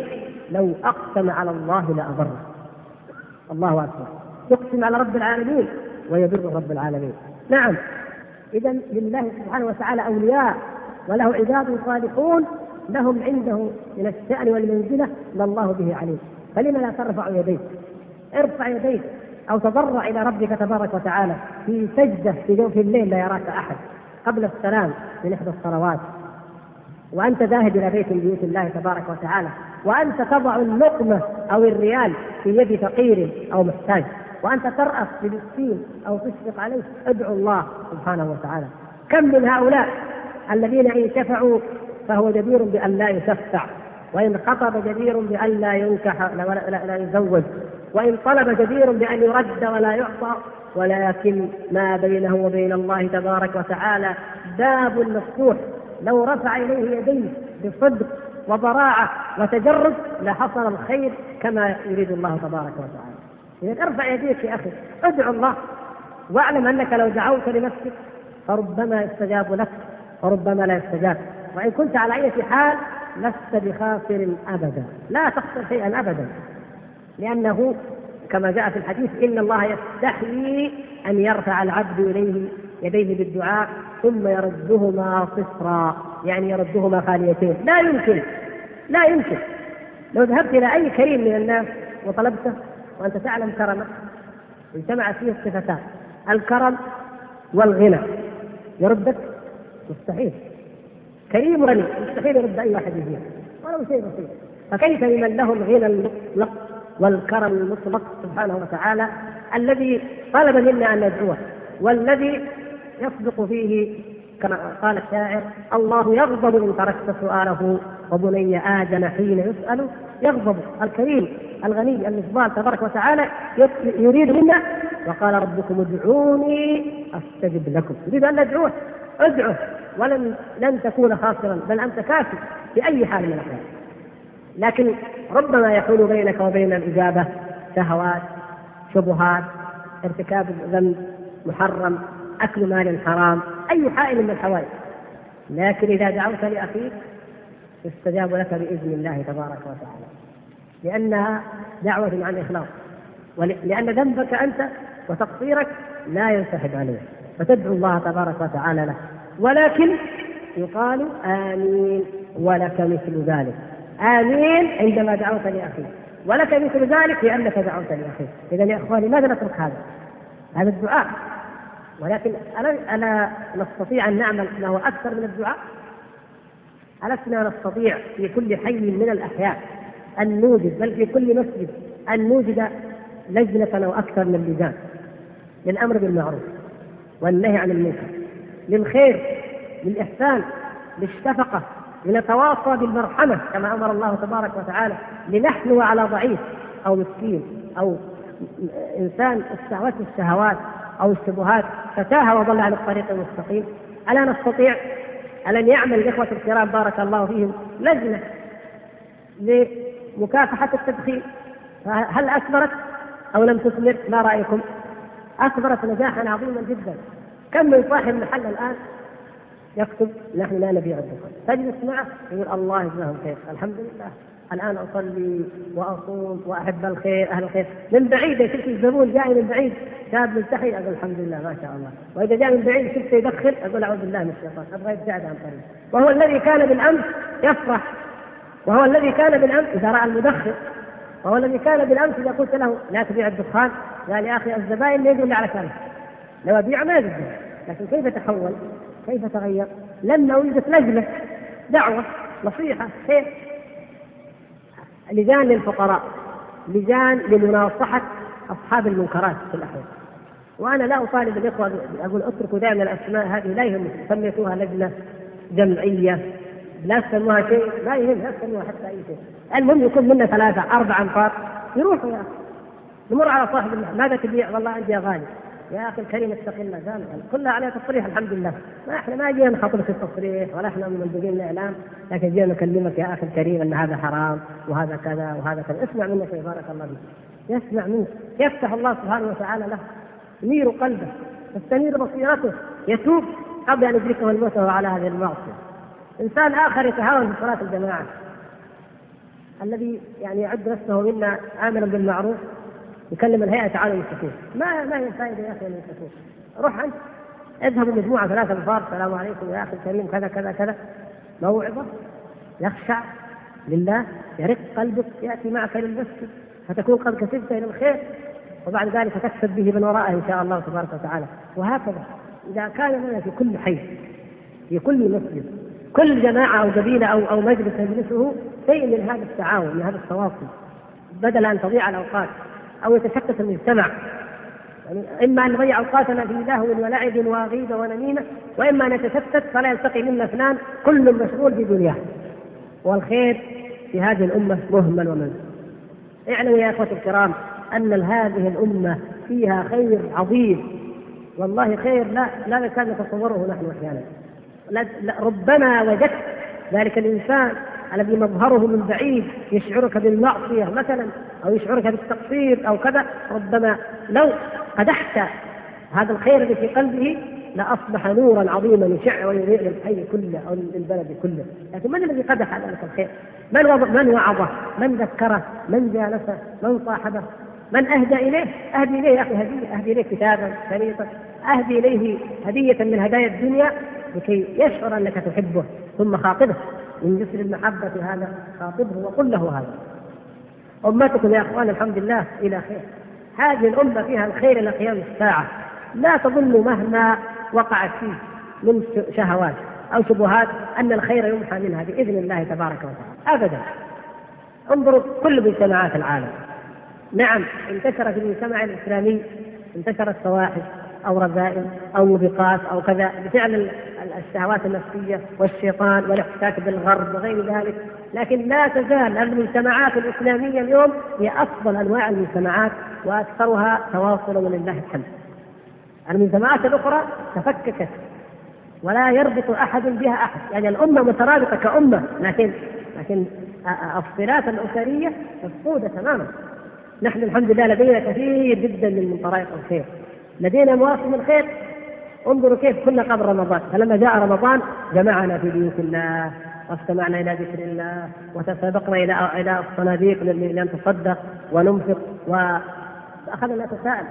لو أقسم على الله لابره الله أكبر. يقسم على رب العالمين ويبر رب العالمين. نعم. اذا لله سبحانه وتعالى أولياء وله عباد صالحون لهم عنده من الشأن والمنزلة ما الله به عليم. فلم لا ترفع يديك؟ ارفع يديك أو تضرع إلى ربك تبارك وتعالى في سجدة في جوف الليل لا يراك أحد قبل السلام من إحدى الصلوات. وأنت ذاهب إلى بيت من بيوت الله تبارك وتعالى. وأنت تضع اللقمة أو الريال في يد فقير أو محتاج. وأنت ترأف بمسكين أو تشفق عليه ادعو الله سبحانه وتعالى. كم من هؤلاء الذين إن شفعوا فهو جدير بأن لا يشفع وإن خطب جدير بأن لا ينكح لا, لا, لا يزوج وإن طلب جدير بأن يرد ولا يعطى. ولكن ما بينه وبين الله تبارك وتعالى باب مفتوح. لو رفع إليه يديه بصدق وضراعة وتجرد لحصل الخير كما يريد الله تبارك وتعالى. إذا أرفع يديك يا أخي. ادعو الله واعلم أنك لو دعوت لنفسك فربما يستجاب لك وربما لا يستجاب. وإن كنت على أي حال لست بخاسر أبدا. لا تخسر شيئا أبدا. لأنه كما جاء في الحديث إن الله يستحيي أن يرفع العبد إليه يديه بالدعاء ثم يردهما صفرا. يعني يردهما خاليتين. لا يمكن. لا يمكن. لو ذهبت إلى أي كريم من الناس وطلبته وأنت تعلم كرمه اجتمعت فيه الصفتان الكرم والغنى. يردك؟ مستحيل. كريم غني مستحيل يرد أي واحد فيهم ولو شيء بسيط. فكيف بمن له الغنى المطلق والكرم المطلق سبحانه وتعالى الذي طلب منا أن ندعوه والذي يصدق فيه كما قال الشاعر الله يغضب ان تركت سؤاله وبني آدم حين يسال يغضب الكريم الغني المفضال تبارك وتعالى يريد منا؟ وقال ربكم ادعوني أستجب لكم. يريد أن ندعوه ادعه ولن لن تكون خاسرا بل أنت كافي في أي حال من الأحوال. لكن ربما يحول بينك وبين الإجابة شهوات شبهات ارتكاب ذنب محرم أكل مال حرام أي حائل من الحوائج. لكن إذا دعوت لأخيك يستجاب لك بإذن الله تبارك وتعالى. لأنها دعوة عن إخلاص ولأن ذنبك أنت وتقصيرك لا ينسحب عليه فتدعو الله تبارك وتعالى له. ولكن يقال آمين ولك مثل ذلك. آمين عندما دعوت لأخيك. ولك مثل ذلك لأنك دعوت لأخيك. إذا يا إخواني ماذا نترك هذا؟ هذا الدعاء. ولكن ألا ألا نستطيع أن نعمل ما هو أكثر من الدعاء؟ ألسنا نستطيع في كل حي من الأحياء أن نوجد بل في كل مسجد أن نوجد لجنة أو أكثر من لجان للأمر بالمعروف والنهي عن المنكر للخير للإحسان للشفقة لنتواصى بالمرحمة كما أمر الله تبارك وتعالى لنحنو على ضعيف أو مسكين أو إنسان استهوته الشهوات أو الشبهات فتاه وضل عن الطريق المستقيم. ألا نستطيع ألن يعمل الإخوة الكرام بارك الله فيهم لجنة لمكافحة التدخين؟ هل أثمرت أو لم تثمر؟ ما رأيكم؟ أثمرت نجاحا عظيما جدا. كم من صاحب محل الآن؟ يكتب نحن لا نبيع الدخان. تجلس معه يقول الله يجزاهم خير. الحمد لله. الآن أصلي وأصوم وأحب الخير أهل الخير. من بعيد شفت الزبون جاي من بعيد. شاب ملتحي أقول الحمد لله ما شاء الله. وإذا جاء من بعيد شفته يدخن أقول أعوذ بالله من الشيطان. أبغى يبتعد عن طريق. وهو الذي كان بالأمس يفرح. وهو الذي كان بالأمس إذا رأى المدخن. وهو الذي كان بالأمس إذا قلت له لا تبيع الدخان. قال يا أخي الزبائن يقول لي على كلام؟ لو أبيع ما يقول لكن كيف تحول؟ كيف تغير؟ لما وجدت لجنة. دعوة نصيحة خير. لجان للفقراء لجان لمناصحة أصحاب المنكرات في الأحوال. وأنا لا أطالب الإخوة أقول اتركوا دائما الأسماء هذه لا يهمكم سميتوها لجنة جمعية لا تسموها شيء لا يهم لا تسموها حتى أي شيء. المهم يكون منا ثلاثة أربع انفار يروحوا يا أخي. نمر على صاحب ماذا تبيع؟ والله عندي يا غالي. يا أخي الكريم اتق الله قال كلها عليها تصريح الحمد لله. ما إحنا ما جينا نخاطب في التصريح ولا إحنا من مندوبين الإعلام لكن جينا نكلمك يا أخي الكريم إن هذا حرام وهذا كذا وهذا كذا. اسمع منك يا بارك الله فيك. يسمع منك يفتح الله سبحانه وتعالى له ينير قلبه تستنير بصيرته يتوب قبل أن يدركه الموت وهو على هذه المعصية. إنسان آخر يتهاون في صلاة الجماعة. الذي يعني يعد نفسه منا امرا بالمعروف يكلم الهيئة تعالوا يمسكوه ما ما هي الفائدة يا أخي ان يمسكوه روح أنت. اذهبوا مجموعه ثلاثة انفار السلام عليكم يا أخي الكريم. كذا كذا كذا. موعظة يخشع لله. يرق قلبك. يأتي معك للمسجد. فتكون قد كسبت إلى الخير. وبعد ذلك تكسب به من ورائه إن شاء الله تبارك وتعالى. وهكذا. إذا كان لنا في كل حي في كل مسجد كل جماعة أو قبيله أو أو مجلس يجلسه شيء من هذا التعاون من هذا التواصل. بدل أن تضيع الأوقات. أو يتشتت المجتمع يعني إما أن نضيع أوقاتنا في لهو ولعب وغيبه ونميمة وإما أن نتشتت فلا يلتقي منا اثنان كل مشغول بدنياه. والخير في هذه الأمة مهمل ومنزل اعلموا يا اخوتي الكرام أن هذه الأمة فيها خير عظيم. والله خير لا لا نكاد نتصوره نحن أحيانا. ربما وجدت ذلك الإنسان الذي مظهره من بعيد يشعرك بالمعصية مثلا أو يشعرك بالتقصير أو كذا ربما لو قدحت هذا الخير الذي في قلبه لأصبح نورا عظيما يشع ويضيء للحي كله أو للبلد كله، لكن من الذي قدح ذلك الخير؟ من من وعظه؟ من ذكره؟ من جالسه؟ من صاحبه؟ من أهدى إليه؟ أهدي إليه يا أخي هدية، أهدي إليه كتابا، شريطا، أهدي إليه هدية من هدايا الدنيا لكي يشعر أنك تحبه ثم خاطبه من جسر المحبة هذا خاطبه وقل له هذا. أمتكم يا إخوان الحمد لله إلى خير. هذه الأمة فيها الخير إلى قيام الساعة. لا تظنوا مهما وقعت فيه من شهوات أو شبهات أن الخير يمحى منها بإذن الله تبارك وتعالى ابدا انظروا كل مجتمعات العالم نعم انتشر في المجتمع الإسلامي انتشرت فواحش أو رذائل أو موبقات أو كذا بفعل الشهوات النفسية والشيطان والاحتكاك بالغرب وغير ذلك لكن لا تزال المجتمعات الإسلامية اليوم هي أفضل أنواع المجتمعات وأكثرها تواصلا ولله الحمد. المجتمعات الأخرى تفككت ولا يربط أحد بها أحد، يعني الأمة مترابطة كأمة لكن لكن الصلات الأسرية مفقودة تماما. نحن الحمد لله لدينا كثير جدا من طرائق الخير. لدينا مواسم الخير انظروا كيف كنا قبل رمضان فلما جاء رمضان جمعنا في بيوت الله واستمعنا إلى ذكر الله وتسابقنا إلى إلى الصناديق لنتصدق وننفق واخذنا نتساءل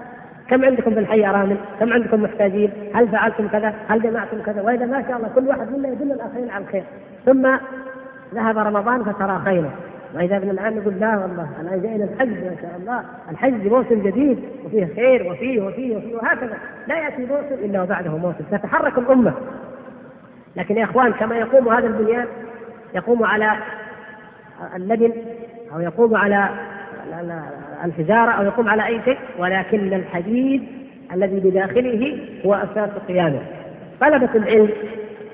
كم عندكم بالحي ارامل؟ كم عندكم محتاجين؟ هل فعلتم كذا؟ هل جمعتم كذا؟ وإذا ما شاء الله كل واحد منا يدل الآخرين على الخير ثم ذهب رمضان فتراخينا وإذا ابن الآن يقول لا والله أنا جاينا الحج ما شاء الله الحج موسم جديد وفيه خير وفيه وفيه وفيه وهكذا. لا يأتي موسم إلا وبعده موسم. تتحرك الأمة. لكن يا إخوان كما يقوم هذا البنيان يقوم على اللبن أو يقوم على الحجارة أو يقوم على أي شيء ولكن الحديد الذي بداخله هو أساس قيامه. طلبة العلم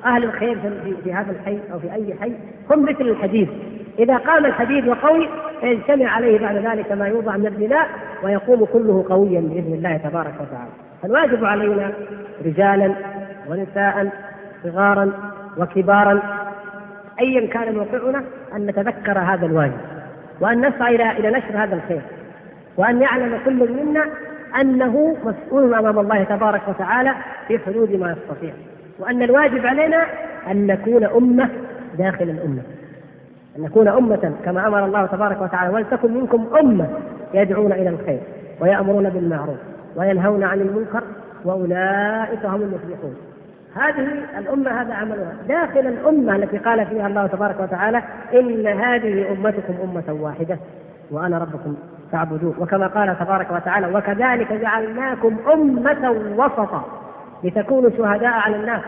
أهل الخير في هذا الحي أو في أي حي هم مثل الحديد. إذا قام الحديد وقوي فيجتمع عليه بعد ذلك ما يوضع من البناء ويقوم كله قويا بإذن الله تبارك وتعالى. فالواجب علينا رجالا ونساء صغارا وكبارا ايا كان موقعنا أن نتذكر هذا الواجب وأن نسعى إلى إلى نشر هذا الخير وأن يعلم كل منا أنه مسؤول أمام الله تبارك وتعالى في حدود ما يستطيع وأن الواجب علينا أن نكون أمة داخل الأمة. أن نكون أمة كما أمر الله تبارك وتعالى ولتكن منكم أمة يدعون إلى الخير ويأمرون بالمعروف وينهون عن المنكر وأولئك هم المفلحون. هذه الأمة هذا عملها داخل الأمة التي قال فيها الله تبارك وتعالى إن هذه أمتكم أمة واحدة وأنا ربكم فاعبدون وكما قال تبارك وتعالى وكذلك جعلناكم أمة وسطا لتكونوا شهداء على الناس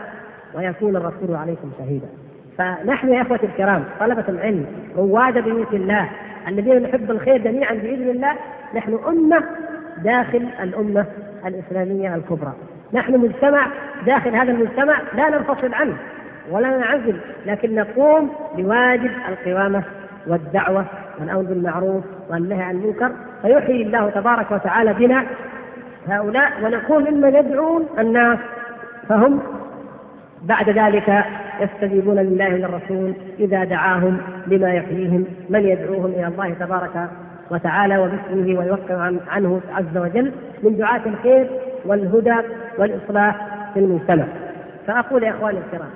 ويكون الرسول عليكم شهيدا. فنحن يا إخوتي الكرام طلبة العلم رواد بيوت الله الذين نحب الخير جميعا بإذن الله نحن أمة داخل الأمة الإسلامية الكبرى. نحن مجتمع داخل هذا المجتمع لا ننفصل عنه ولا ننعزل لكن نقوم بواجب القوامه والدعوة والأمر بالمعروف والنهي عن المنكر. فيحيي الله تبارك وتعالى بنا هؤلاء ونكون ممن يدعون الناس فهم بعد ذلك يستجيبون لله وللرسول إذا دعاهم لما يحييهم من يدعوهم إلى الله تبارك وتعالى وباسمه ويوقع عنه عز وجل من دعاة الخير والهدى والإصلاح في المجتمع. فأقول يا إخواني الكرام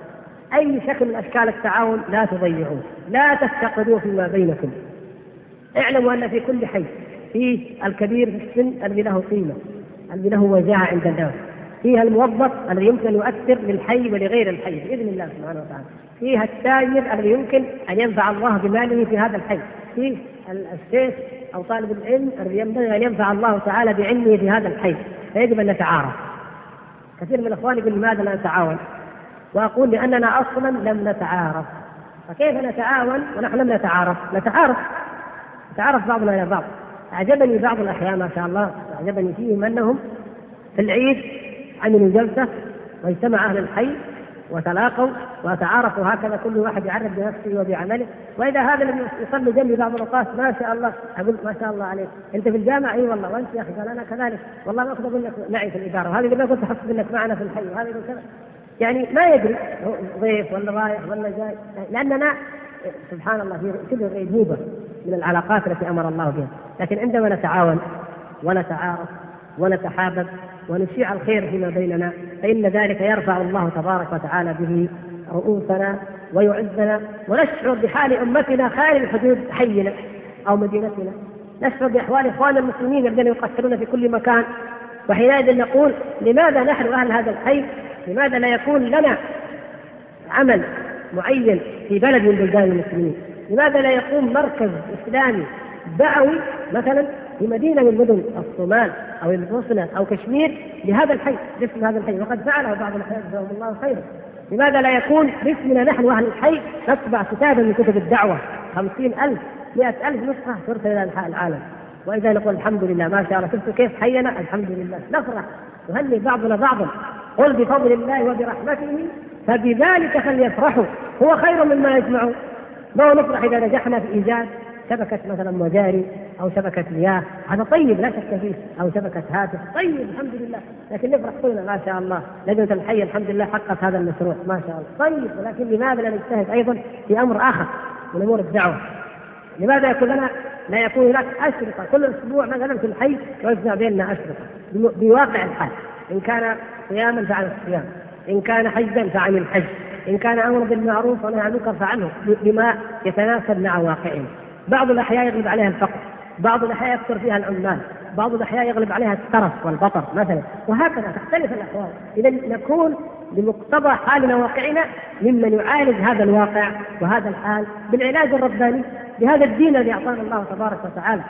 أي شكل من أشكال التعاون لا تضيعوه، لا تفتقدوا فيما بينكم. اعلموا أن في كل حي فيه الكبير في السن الذي له قيمة، الذي له وجاهه عند الناس، فيها الموظف الذي يمكن أن يؤثر للحي ولغير الحي بإذن الله سبحانه وتعالى. فيها التاجر الذي يمكن أن ينفع الله بماله في هذا الحي. فيه الشيخ أو طالب العلم الذي ينبغي أن ينفع الله تعالى بعلمه في هذا الحي. فيجب أن نتعارف. كثير من الاخوان يقول لماذا لا نتعاون؟ وأقول لأننا أصلا لم نتعارف. فكيف نتعاون ونحن لم نتعارف؟ نتعارف. نتعارف بعضنا إلى بعض. أعجبني بعض الأحيان ما شاء الله. أعجبني فيهم أنهم في العيد عملوا جلسة واجتمع أهل الحي وتلاقوا وتعارفوا هكذا كل واحد يعرف بنفسه وبعمله. وإذا هذا لم يصلي جنبي بعض الأوقات ما شاء الله أقول ما شاء الله عليك. أنت في الجامعة إي والله. وأنت يا أخي؟ قال أنا كذلك. والله ما كنت أقول لك معي في الإدارة. وهذه قبل كنت أحس انك معنا في الحي. وهذه كذا يعني ما يدري. ضيف ولا رايح ولا جاي. لأننا سبحان الله في كل غيبوبه من العلاقات التي أمر الله بها. لكن عندما نتعاون ونتعارف ونتحابب ونشيع الخير فيما بيننا فإن ذلك يرفع الله تبارك وتعالى به رؤوسنا ويعزنا. ونشعر بحال أمتنا خارج حدود حينا أو مدينتنا. نشعر بأحوال إخواننا المسلمين الذين يقتلون في كل مكان. وحينئذ نقول لماذا نحن أهل هذا الحي لماذا لا يكون لنا عمل معين في بلد من بلدان المسلمين؟ لماذا لا يقوم مركز إسلامي دعوي مثلا في مدينه من مدن الصومال أو البوسنه أو كشمير لهذا الحي باسم هذا الحي. وقد فعله بعض الاحيان جزاهم الله خيرا. لماذا لا يكون باسمنا نحن أهل الحي؟ نطبع كتابا من كتب الدعوة. خمسين ألف مئة ألف نسخة ترسل إلى أنحاء العالم. وإذا نقول الحمد لله ما شاء الله. شفتوا كيف حينا الحمد لله. نفرح. نهني بعضنا بعضا. قل بفضل الله وبرحمته فبذلك فليفرحوا. هو خير مما يجمعون. ما هو نفرح إذا نجحنا في إيجاد شبكة مثلا مجاري أو شبكة مياه هذا طيب لا شك فيه أو شبكة هاتف طيب الحمد لله. لكن نفرح كلنا ما شاء الله. لجنة الحي الحمد لله حققت هذا المشروع ما شاء الله. طيب ولكن لماذا لا نجتهد أيضا في أمر آخر من أمور الدعوة؟ لماذا يكون لنا لا يكون هناك أشرطة؟ كل أسبوع مثلا في الحي يوزع بيننا أشرطة بواقع الحال. إن كان صياما فعن الصيام إن كان حجا فعن الحج إن كان أمر بالمعروف ونهى عن المنكر فعنه بما يتناسب مع واقعنا بعض الأحياء يغلب عليها الفقر بعض الأحياء يكثر فيها العمال بعض الأحياء يغلب عليها الترف والبطر مثلا وهكذا تختلف الأحوال. إذا نكون بمقتضى حالنا واقعنا ممن يعالج هذا الواقع وهذا الحال بالعلاج الرباني بهذا الدين الذي أعطانا الله تبارك وتعالى.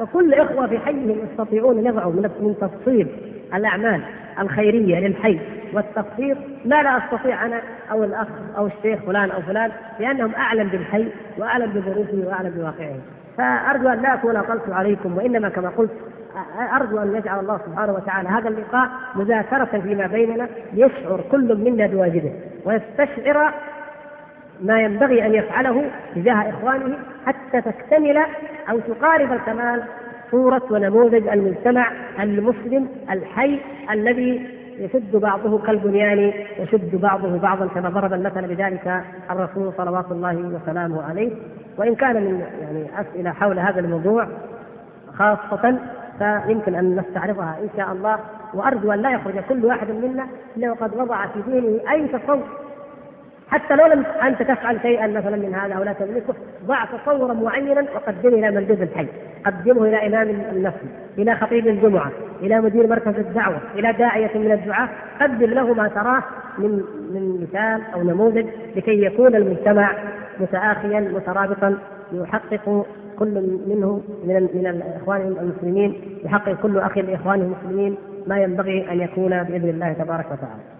وكل إخوة في حيهم يستطيعون أن يضعوا من تفصيل الأعمال الخيرية للحي والتخطيط ما لا أستطيع أنا أو الأخ أو الشيخ فلان أو فلان لأنهم أعلم بالحي وأعلم بظروفه وأعلم بواقعه. فأرجو أن لا اكون اطلت عليكم وإنما كما قلت أرجو أن يجعل الله سبحانه وتعالى هذا اللقاء مذاكرة فيما بيننا يشعر كل منا بواجبه ويستشعر ما ينبغي أن يفعله تجاه إخوانه حتى تكتمل أو تقارب الكمال صورة ونموذج المجتمع المسلم الحي الذي يشد بعضه كالبنيان يشد بعضه بعضا كما ضرب المثل بذلك الرسول صلوات الله وسلامه عليه. وإن كان من يعني أسئلة حول هذا الموضوع خاصة فيمكن أن نستعرضها إن شاء الله. وأرجو أن لا يخرج كل واحد منا إلا وقد وضع في دينه أي تصور. حتى لو لم أنت تفعل شيئا مثلا من هذا أو لا تملكه ضع تصورا معينا وقدمه إلى مندوب الحي، قدمه إلى إمام المسجد، إلى خطيب الجمعة، إلى مدير مركز الدعوة، إلى داعية من الدعاة، قدم له ما تراه من من مثال أو نموذج لكي يكون المجتمع متآخيا مترابطا يحقق كل منه من من الاخوان المسلمين يحقق كل اخ لإخوانه المسلمين ما ينبغي أن يكون بإذن الله تبارك وتعالى.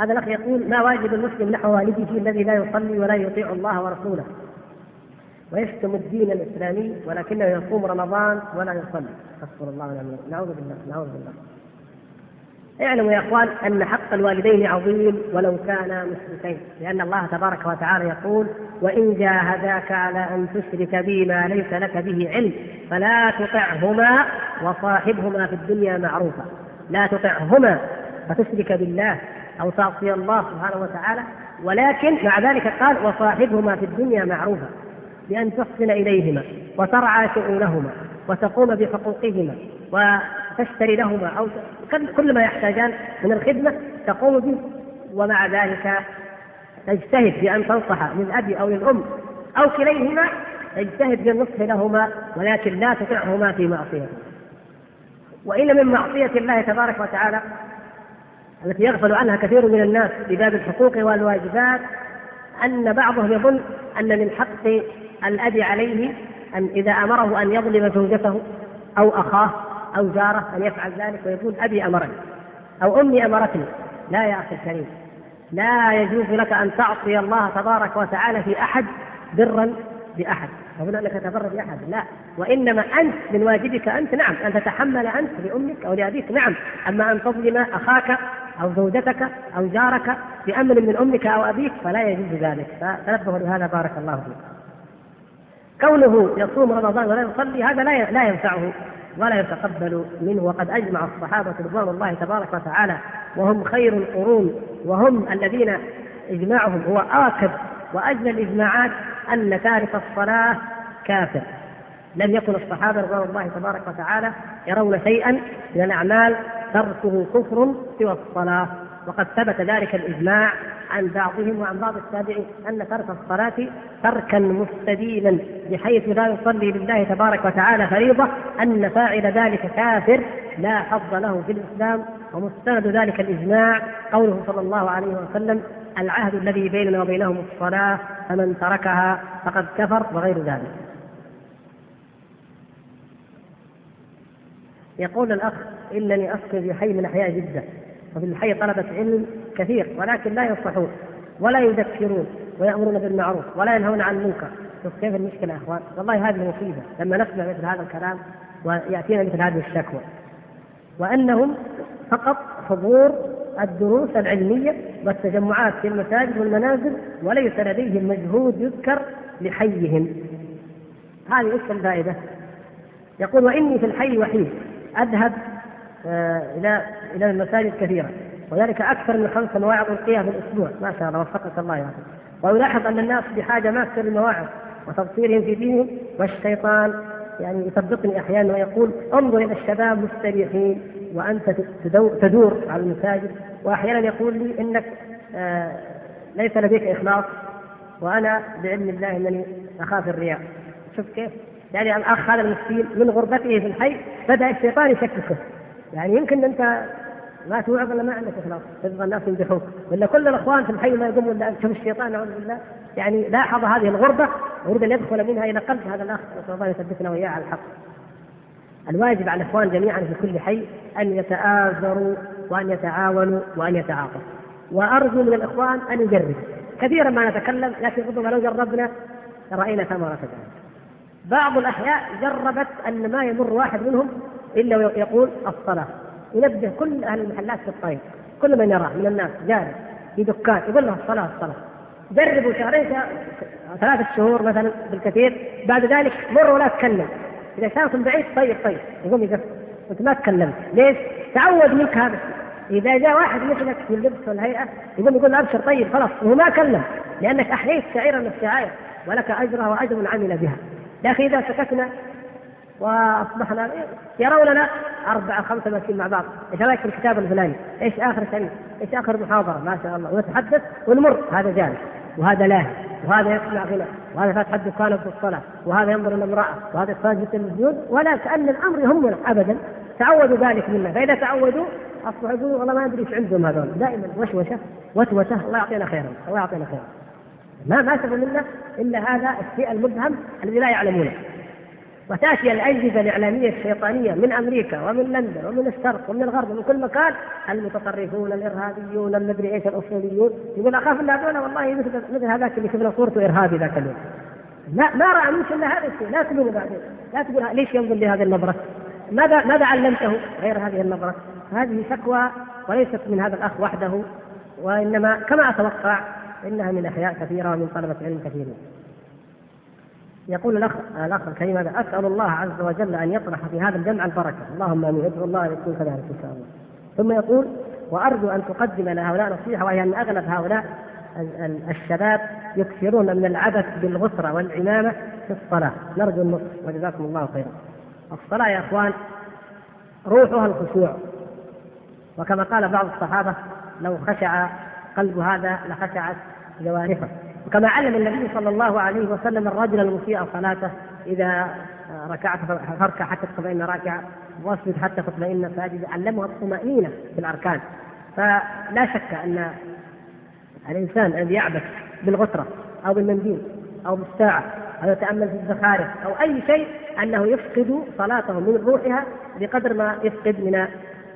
هذا الأخ يقول ما واجب المسلم نحو والده الذي لا يصلي ولا يطيع الله ورسوله؟ ويشتم الدين الإسلامي ولكنه يصوم رمضان ولا يصلي. أستغفر الله ونعم نعوذ بالله نعوذ بالله. اعلموا يا إخوان أن حق الوالدين عظيم ولو كانا مشركين لأن الله تبارك وتعالى يقول وإن جاهداك على أن تشرك بي ما ليس لك به علم فلا تطعهما وصاحبهما في الدنيا معروفا. لا تطعهما فتشرك بالله. أو تعصي الله سبحانه وتعالى ولكن مع ذلك قال وصاحبهما في الدنيا معروفا بأن تحسن إليهما وترعى شؤونهما وتقوم بحقوقهما وتشتري لهما أو كل ما يحتاجان من الخدمة تقوم به ومع ذلك تجتهد في أن تنصح للأب أو للأم أو كليهما تجتهد في النصح لهما ولكن لا تطعهما في معصيته وإن من معصية الله تبارك وتعالى التي يغفل عنها كثير من الناس في باب الحقوق والواجبات أن بعضهم يظن أن من حق الأب عليه أن إذا أمره أن يظلم زوجته أو أخاه أو جاره أن يفعل ذلك ويقول أبي أمرني أو أمي أمرتني. لا يا أخي الكريم لا يجوز لك أن تعصي الله تبارك وتعالى في أحد برا بأحد. هنا انك تبر باحد لا. وإنما أنت من واجبك أنت. نعم. أن تتحمل أنت لأمك أو لأبيك. نعم. أما أن تظلم أخاك أو زوجتك أو جارك بأمر من أمك أو أبيك فلا يجوز ذلك. فتنبهوا لهذا. بارك الله فيك. كونه يصوم رمضان ولا يصلي هذا لا لا ينفعه ولا يتقبل منه. وقد أجمع الصحابة رضوان الله تبارك وتعالى وهم خير القرون وهم الذين إجماعهم هو آكد. واجل الإجماعات أن تارك الصلاة كافر. لم يكن الصحابة رضوان الله تبارك وتعالى يرون شيئا من الأعمال تركه كفر سوى الصلاة. وقد ثبت ذلك الإجماع عن بعضهم وعن بعض التابعين أن ترك الصلاة تركا مستديما بحيث لا يصلي لله تبارك وتعالى فريضة أن فاعل ذلك كافر لا حظ له في الإسلام. ومستند ذلك الإجماع قوله صلى الله عليه وسلم العهد الذي بيننا وبينهم الصلاة فمن تركها فقد كفر وغير ذلك. يقول الأخ إنني اسكن في حي من أحياء جدة وفي الحي طلبة علم كثير ولكن لا ينصحون ولا يذكرون ويأمرون بالمعروف ولا ينهون عن المنكر. شوف كيف المشكلة يا أخوان؟ والله هذه مصيبة. لما نسمع مثل هذا الكلام ويأتينا مثل هذه الشكوى وأنهم فقط حضور الدروس العلمية والتجمعات في المساجد والمنازل وليس لديهم مجهود يذكر لحيهم. هذه إيش الفائدة؟ يقول وإني في الحي وحيد أذهب آه، إلى إلى المساجد كثيرا وذلك أكثر من خمس مواعظ القيها في الأسبوع ما شاء الله وفقك الله يا أخي ويلاحظ أن الناس بحاجة ماسه للمواعظ وتبصيرهم في دينهم والشيطان يعني يثبطني أحيانا ويقول انظر إلى الشباب مستريحين. وأنت تدور على المساجد وأحيانا يقول لي إنك آه ليس لديك إخلاص وأنا بعلم الله أنني أخاف الرياء شوف كيف؟ يعني الأخ هذا المسكين من غربته في الحي بدأ الشيطان يشككه يعني يمكن أنت ما توعظ إلا ما عندك إخلاص تبغى الناس يمدحوك ولا كل الأخوان في الحي ما يقومون إلا شوف الشيطان نعوذ بالله يعني لاحظ هذه الغربة ويريد ان يدخل منها إلى قلب هذا الأخ نسأل الله يثبتنا وإياه على الحق. الواجب على الإخوان جميعا في كل حي أن يتآزروا وأن يتعاونوا وأن يتعاطفوا. وأرجو من الإخوان أن يجربوا. كثيرا ما نتكلم لكن ربما لو جربنا راينا ثمرة ذلك. بعض الأحياء جربت أن ما يمر واحد منهم إلا ويقول الصلاة ينبه كل أهل المحلات في الطريق كل من يراه من الناس جالس في دكان يقول له الصلاة الصلاة جربوا شهرين ثلاثة شهور مثلا بالكثير بعد ذلك مر ولا تكلم إذا شافكم بعيد طيب طيب. يقوم يقفل. انت ما تكلمت. ليش؟ تعود منك هذا. إذا جاء واحد مثلك في اللبس والهيئة يقوم يقول أبشر طيب خلاص. وهو ما كلم. لأنك أحييت شعيرا من الشعائر ولك أجرها وأجر من عمل بها. لكن إذا سكتنا وأصبحنا يروننا أربعة خمسة ماشيين مع بعض، إيش رأيك في الكتاب الفلاني؟ إيش آخر شيء؟ إيش آخر محاضرة؟ ما شاء الله. ونتحدث ونمر. هذا جالس وهذا لاهي وهذا يسمع غنى وهذا فاتح الدكان في الصلاة وهذا ينظر إلى امرأة وهذا ساجد السجود ولا كأن الأمر يهمنا ابدا. تعودوا ذلك منا فإذا تعودوا أصبحوا يقولوا والله ما أدري إيش عندهم هذول. دائما وشوشة وسوسه الله يعطينا خيرا الله يعطينا خيرا. ما ما منا إلا هذا الشيء المبهم الذي لا يعلمونه. وتأتي الاجهزه الإعلامية الشيطانية من أمريكا ومن لندن ومن الشرق ومن الغرب ومن كل مكان المتطرفون الإرهابيون المدري إيش الاصوليون يقول أخاف ان هذول والله مثل مثل هذاك اللي شفنا صورته إرهابي ذاك اليوم. لا ما رأى منك الا هذا الشيء لا تقول بعدين. لا تقول ليش ينظر لهذه النظره ماذا ماذا علمته غير هذه النظره هذه شكوى وليست من هذا الأخ وحده وإنما كما أتوقع إنها من أحياء كثيرة ومن طلبة علم كثيرين. يقول الاخ الأخ الكريم هذا أسأل الله عز وجل أن يطرح في هذا الجمع البركة، اللهم آمين، ادعو الله أن يكون كذلك إن شاء الله. ثم يقول وأرجو أن تقدم لهؤلاء نصيحة وهي أن أغلب هؤلاء الشباب يكثرون من العبث بالغسرة والعمامة في الصلاة. نرجو النصح. وجزاكم الله خيرا. الصلاة يا أخوان روحها الخشوع. وكما قال بعض الصحابة لو خشع قلب هذا لخشعت جوارحه. وكما علم النبي صلى الله عليه وسلم الرجل المسيء صلاته إذا ركعت فاركع حتى تطمئن راكعا واسجد حتى تطمئن ساجدا علمه الطمأنينة في الأركان. فلا شك أن الإنسان الذي يعبث بالغترة أو بالمنديل أو بالساعة أو يتأمل في الزخارف أو أي شيء أنه يفقد صلاته من روحها بقدر ما يفقد من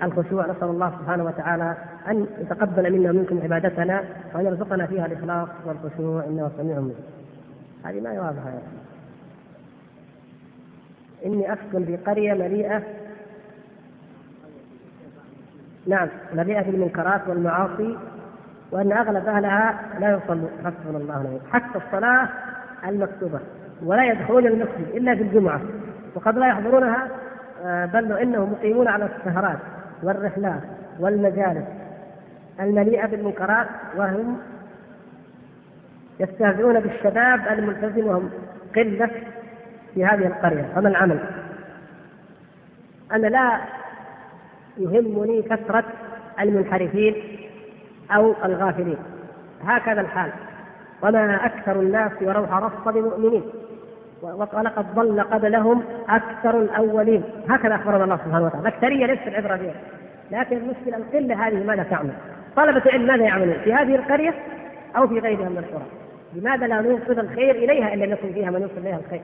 الخشوع نسأل الله سبحانه وتعالى أن يتقبل منا ومنكم عبادتنا وأن يرزقنا فيها الإخلاص والخشوع. إنه سميع مجيب. هذه ما يواضح إني أسكن في قرية مليئة. نعم مليئة بالمنكرات والمعاصي وأن أغلب أهلها لا يصلوا حسبنا الله ونعم حتى الصلاة المكتوبة ولا يدخلون المسجد إلا في الجمعة وقد لا يحضرونها آه، بل إنهم مقيمون على السهرات. والرحلات والمجالس المليئة بالمنكرات وهم يستهزئون بالشباب الملتزم وهم قلة في هذه القرية. فما العمل؟ أنا لا يهمني كثرة المنحرفين أو الغافلين. هكذا الحال. وما أكثر الناس ولو حرصت بمؤمنين. ولقد ضل قبلهم أكثر الأولين. هكذا أخبرنا الله سبحانه وتعالى. الأكثرية ليست العبرة بها. لكن المشكلة القلة هذه ماذا تعمل؟ طلبة العلم ماذا يعملون؟ في هذه القرية أو في غيرها من القرى؟ لماذا لا نوصل الخير إليها إلا يكون فيها من يوصل إليها الخير؟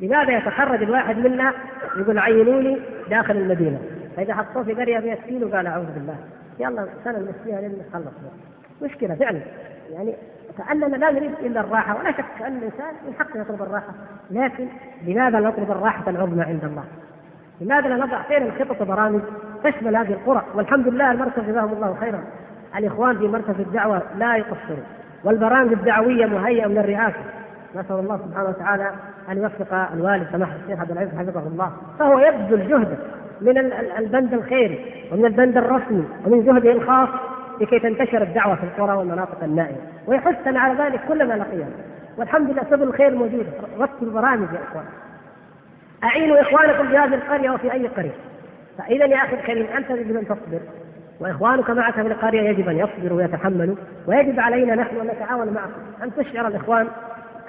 لماذا يتخرج الواحد منا يقول عينوني داخل المدينة؟ فإذا حطوه في قرية فيها سكين وقال أعوذ بالله. يلا سنة نمشيها لين نخلص مشكلة فعلا. يعني كأننا لا نريد إلا الراحة ولا شك أن الإنسان من حقه يطلب الراحة. لكن لماذا لا نطلب الراحة العظمى عند الله؟ لماذا لا نضع فعلا خطط وبرامج تشمل هذه القرى؟ والحمد لله المركز جزاهم الله خيرا. الإخوان في مركز الدعوة لا يقصرون والبرامج الدعوية مهيئة من الرئاسة. نسأل الله سبحانه وتعالى أن يوفق الوالد سماحة الشيخ عبد العزيز حفظه الله. فهو يبذل جهده من البند الخيري ومن البند الرسمي ومن جهده الخاص لكي تنتشر الدعوة في القرى والمناطق النائية. ويحثنا على ذلك كلما لقينا والحمد لله سبل الخير موجودة رتبوا البرامج يا إخوان. أعينوا إخوانكم في هذه القرية وفي أي قرية. فإذا يا أخي الكريم أنت يجب أن تصبر. وإخوانك معك في القرية يجب أن يصبروا ويتحملوا. ويجب علينا نحن أن نتعاون معكم. أن تشعر الإخوان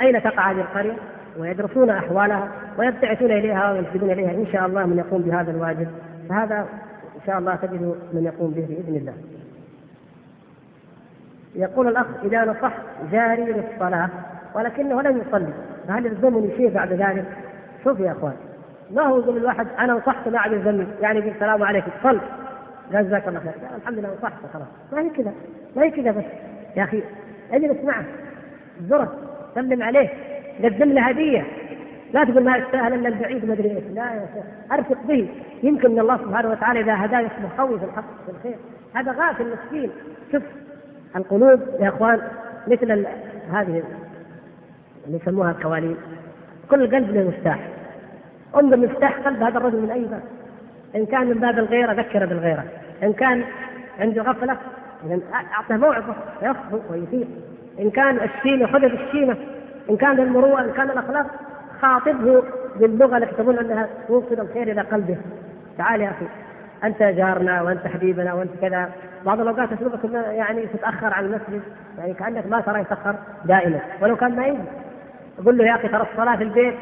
أين تقع هذه القرية؟ ويدرسون أحوالها ويبتعثون إليها وينسبون إليها. إن شاء الله من يقوم بهذا الواجب. فهذا إن شاء الله تجد من يقوم به بإذن الله. يقول الأخ إذا نصحت جاري للصلاة ولكنه لم يصلي فهل يلزمني شيء بعد ذلك؟ شوف يا أخوان ما هو يقول الواحد أنا نصحت ما عاد يلزمني يعني يقول السلام عليكم صل. جزاك الله خير. الحمد لله نصحت خلاص. ما هي كذا ما هي كذا بس. يا أخي اجلس معه زره سلم عليه قدم له هدية. لا تقول ما يستاهل إلا البعيد ما أدري إيش. لا يا شيخ أرفق به. يمكن أن الله سبحانه وتعالى إذا هداه يصبح قوي في الحق في الخير. هذا غافل مسكين شوف القلوب يا إخوان مثل هذه اللي يسموها الكوالين كل قلب له مفتاح. انظر مفتاح قلب هذا الرجل من أي باب؟ إن كان من باب الغيرة ذكر بالغيرة. إن كان عنده غفلة أعطه موعظة يصحو ويفيق إن كان الشيمه خذ بالشيمه إن كان المروءه إن كان الاخلاق خاطبه باللغة التي تظن أنها توصل الخير إلى قلبه. تعال يا أخي. أنت جارنا وأنت حبيبنا وأنت كذا. بعض الأوقات أسلوبك يعني تتأخر عن المسجد يعني كأنك ما ترى يتأخر دائما. ولو كان ما يجي. قل له يا أخي ترى الصلاة في البيت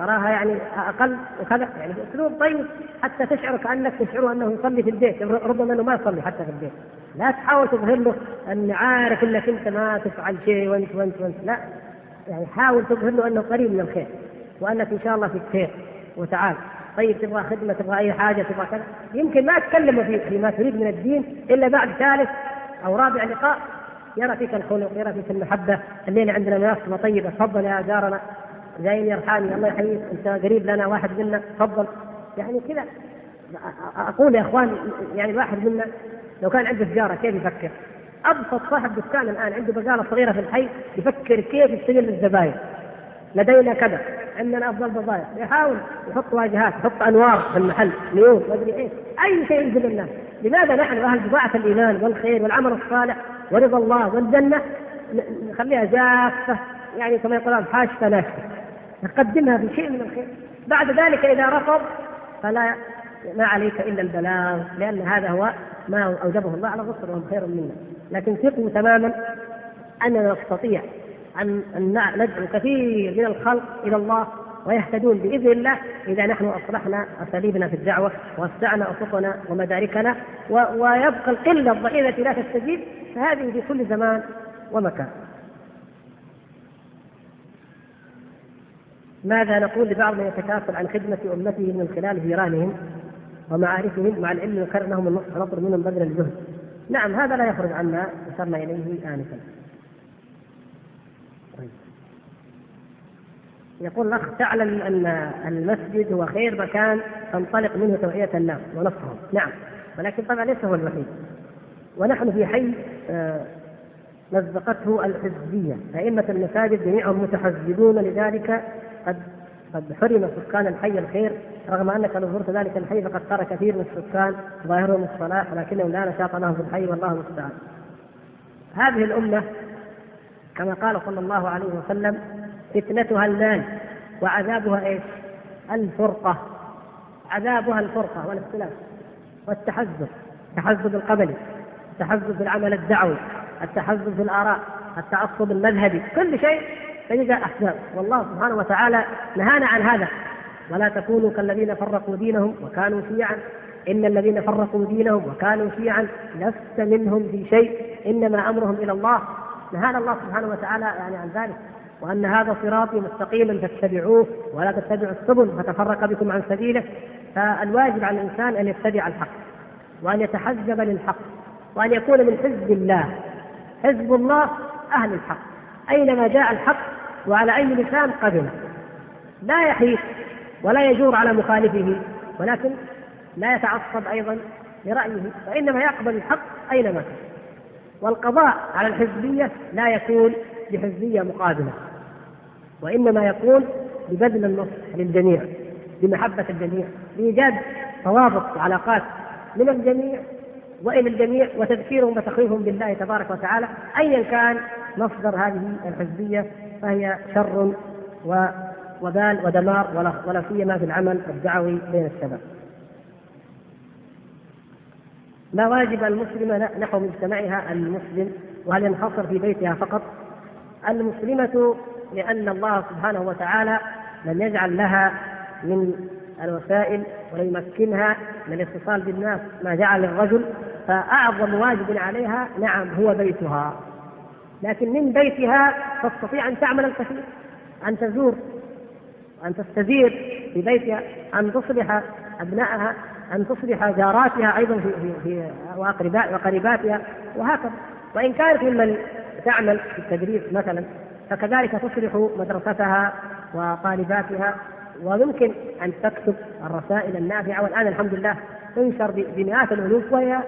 اراها يعني أقل وكذا. يعني باسلوب طيب حتى تشعر كأنك تشعر أنه يصلي في البيت ربما أنه ما يصلي حتى في البيت. لا تحاول تظهر له اني عارف إنك أنت ما تفعل شيء وأنت وأنت وأنت. لا. يعني حاول تظهر له أنه قريب من الخير وأنك إن شاء الله في خير وتعال. طيب تبغى خدمة تبغى أي حاجة تبغى كذا. يمكن ما تكلمه في فيما تريد من الدين إلا بعد ثالث أو رابع لقاء. يرى فيك الخلق يرى فيك المحبة. الليلة عندنا مناسبة طيبة. تفضل يا جارنا. جايين يرحاني الله يحييك. أنت قريب لنا واحد منا. تفضل. يعني كذا. أقول يا اخوان يعني الواحد منا لو كان عنده تجارة كيف يفكر؟ أبسط صاحب دكان الآن عنده بقالة صغيرة في الحي يفكر كيف يستغل الزباين. لدينا كذا. عندنا أفضل بضائع. يحاول يحط واجهات يحط أنوار في المحل نيون ما أدري إيش. أي شيء يجذب الناس. لماذا نحن أهل بضاعة الإيمان والخير والعمل الصالح ورضا الله والجنة؟ نخليها جافة يعني كما يقولون حاشفة ناشفة. نقدمها بشيء من الخير. بعد ذلك إذا رفض فلا ما عليك إلا البلاغ لأن هذا هو ما أوجبه الله على الرسل وهم خير منا. لكن ثقوا تماما أننا نستطيع أن ندعو كثير من الخلق إلى الله ويهتدون بإذن الله إذا نحن أصلحنا أساليبنا في الدعوة ووسعنا أفقنا ومداركنا ويبقى القلة الضئيلة التي لا تستجيب فهذه في كل زمان ومكان. ماذا نقول لبعض من يتكاسل عن خدمة أمته من خلال جيرانهم ومعارفهم مع العلم أنهم نطلب منهم بذل الجهد؟ نعم هذا لا يخرج عنا أشرنا إليه آنفا. يقول الأخ تعلم أن المسجد هو خير مكان تنطلق منه توعية الناس ونصرهم. نعم. ولكن طبعا ليس هو الوحيد. ونحن في حي آه، مزقته الحزبية. أئمة المساجد جميعهم متحزبون لذلك قد قد حرم سكان الحي الخير. رغم أنك لو زرت ذلك الحي فقد ترى كثير من السكان ظاهرهم الصلاح ولكنهم لا نشاط لهم في الحي والله المستعان. هذه الأمة كما قال صلى الله عليه وسلم فتنتها المال وعذابها إيش؟ الفرقة. عذابها الفرقة والاختلاف والتحزب. التحزب القبلي. التحزب في العمل الدعوي. التحزب في الآراء. التعصب المذهبي. كل شيء تجد أحزاب. والله سبحانه وتعالى نهانا عن هذا. ولا تكونوا كالذين فرقوا دينهم وكانوا شيعا. إن الذين فرقوا دينهم وكانوا شيعا. لست منهم في شيء. إنما أمرهم إلى الله. نهانا الله سبحانه وتعالى يعني عن ذلك. وأن هذا صراطي مستقيما فاتبعوه ولا تتبعوا السبل فتفرق بكم عن سبيله فالواجب على الإنسان أن يتبع الحق وأن يتحزب للحق وأن يكون من حزب الله. حزب الله أهل الحق أينما جاء الحق وعلى أي لسان قبل لا يحيف ولا يجور على مخالفه ولكن لا يتعصب أيضا لرأيه وإنما يقبل الحق أينما كان. والقضاء على الحزبية لا يكون بحزبية مقابلة. وإنما يكون ببذل النصح للجميع بمحبه الجميع بايجاد توافق وعلاقات من الجميع وإلى الجميع وتذكيرهم وتخويفهم بالله تبارك وتعالى ايا كان مصدر هذه الحزبية فهي شر وبال ودمار ولا سيما في العمل الدعوي بين الشباب. ما واجب المسلمة نحو مجتمعها المسلم وهل ينحصر في بيتها فقط؟ المسلمة لأن الله سبحانه وتعالى لم يجعل لها من الوسائل ولم يمكنها من الاتصال بالناس ما جعل الرجل فأعظم واجب عليها نعم هو بيتها. لكن من بيتها تستطيع أن تعمل الكثير أن تزور أن تستزير في بيتها أن تصلح أبنائها أن تصلح جاراتها أيضا في في, في وقريباتها وهكذا. وإن كانت ممن تعمل في التدريس مثلا فكذلك تصلح مدرستها وطالباتها ويمكن أن تكتب الرسائل النافعة. والآن الحمد لله تنشر بمئات الألوف وهي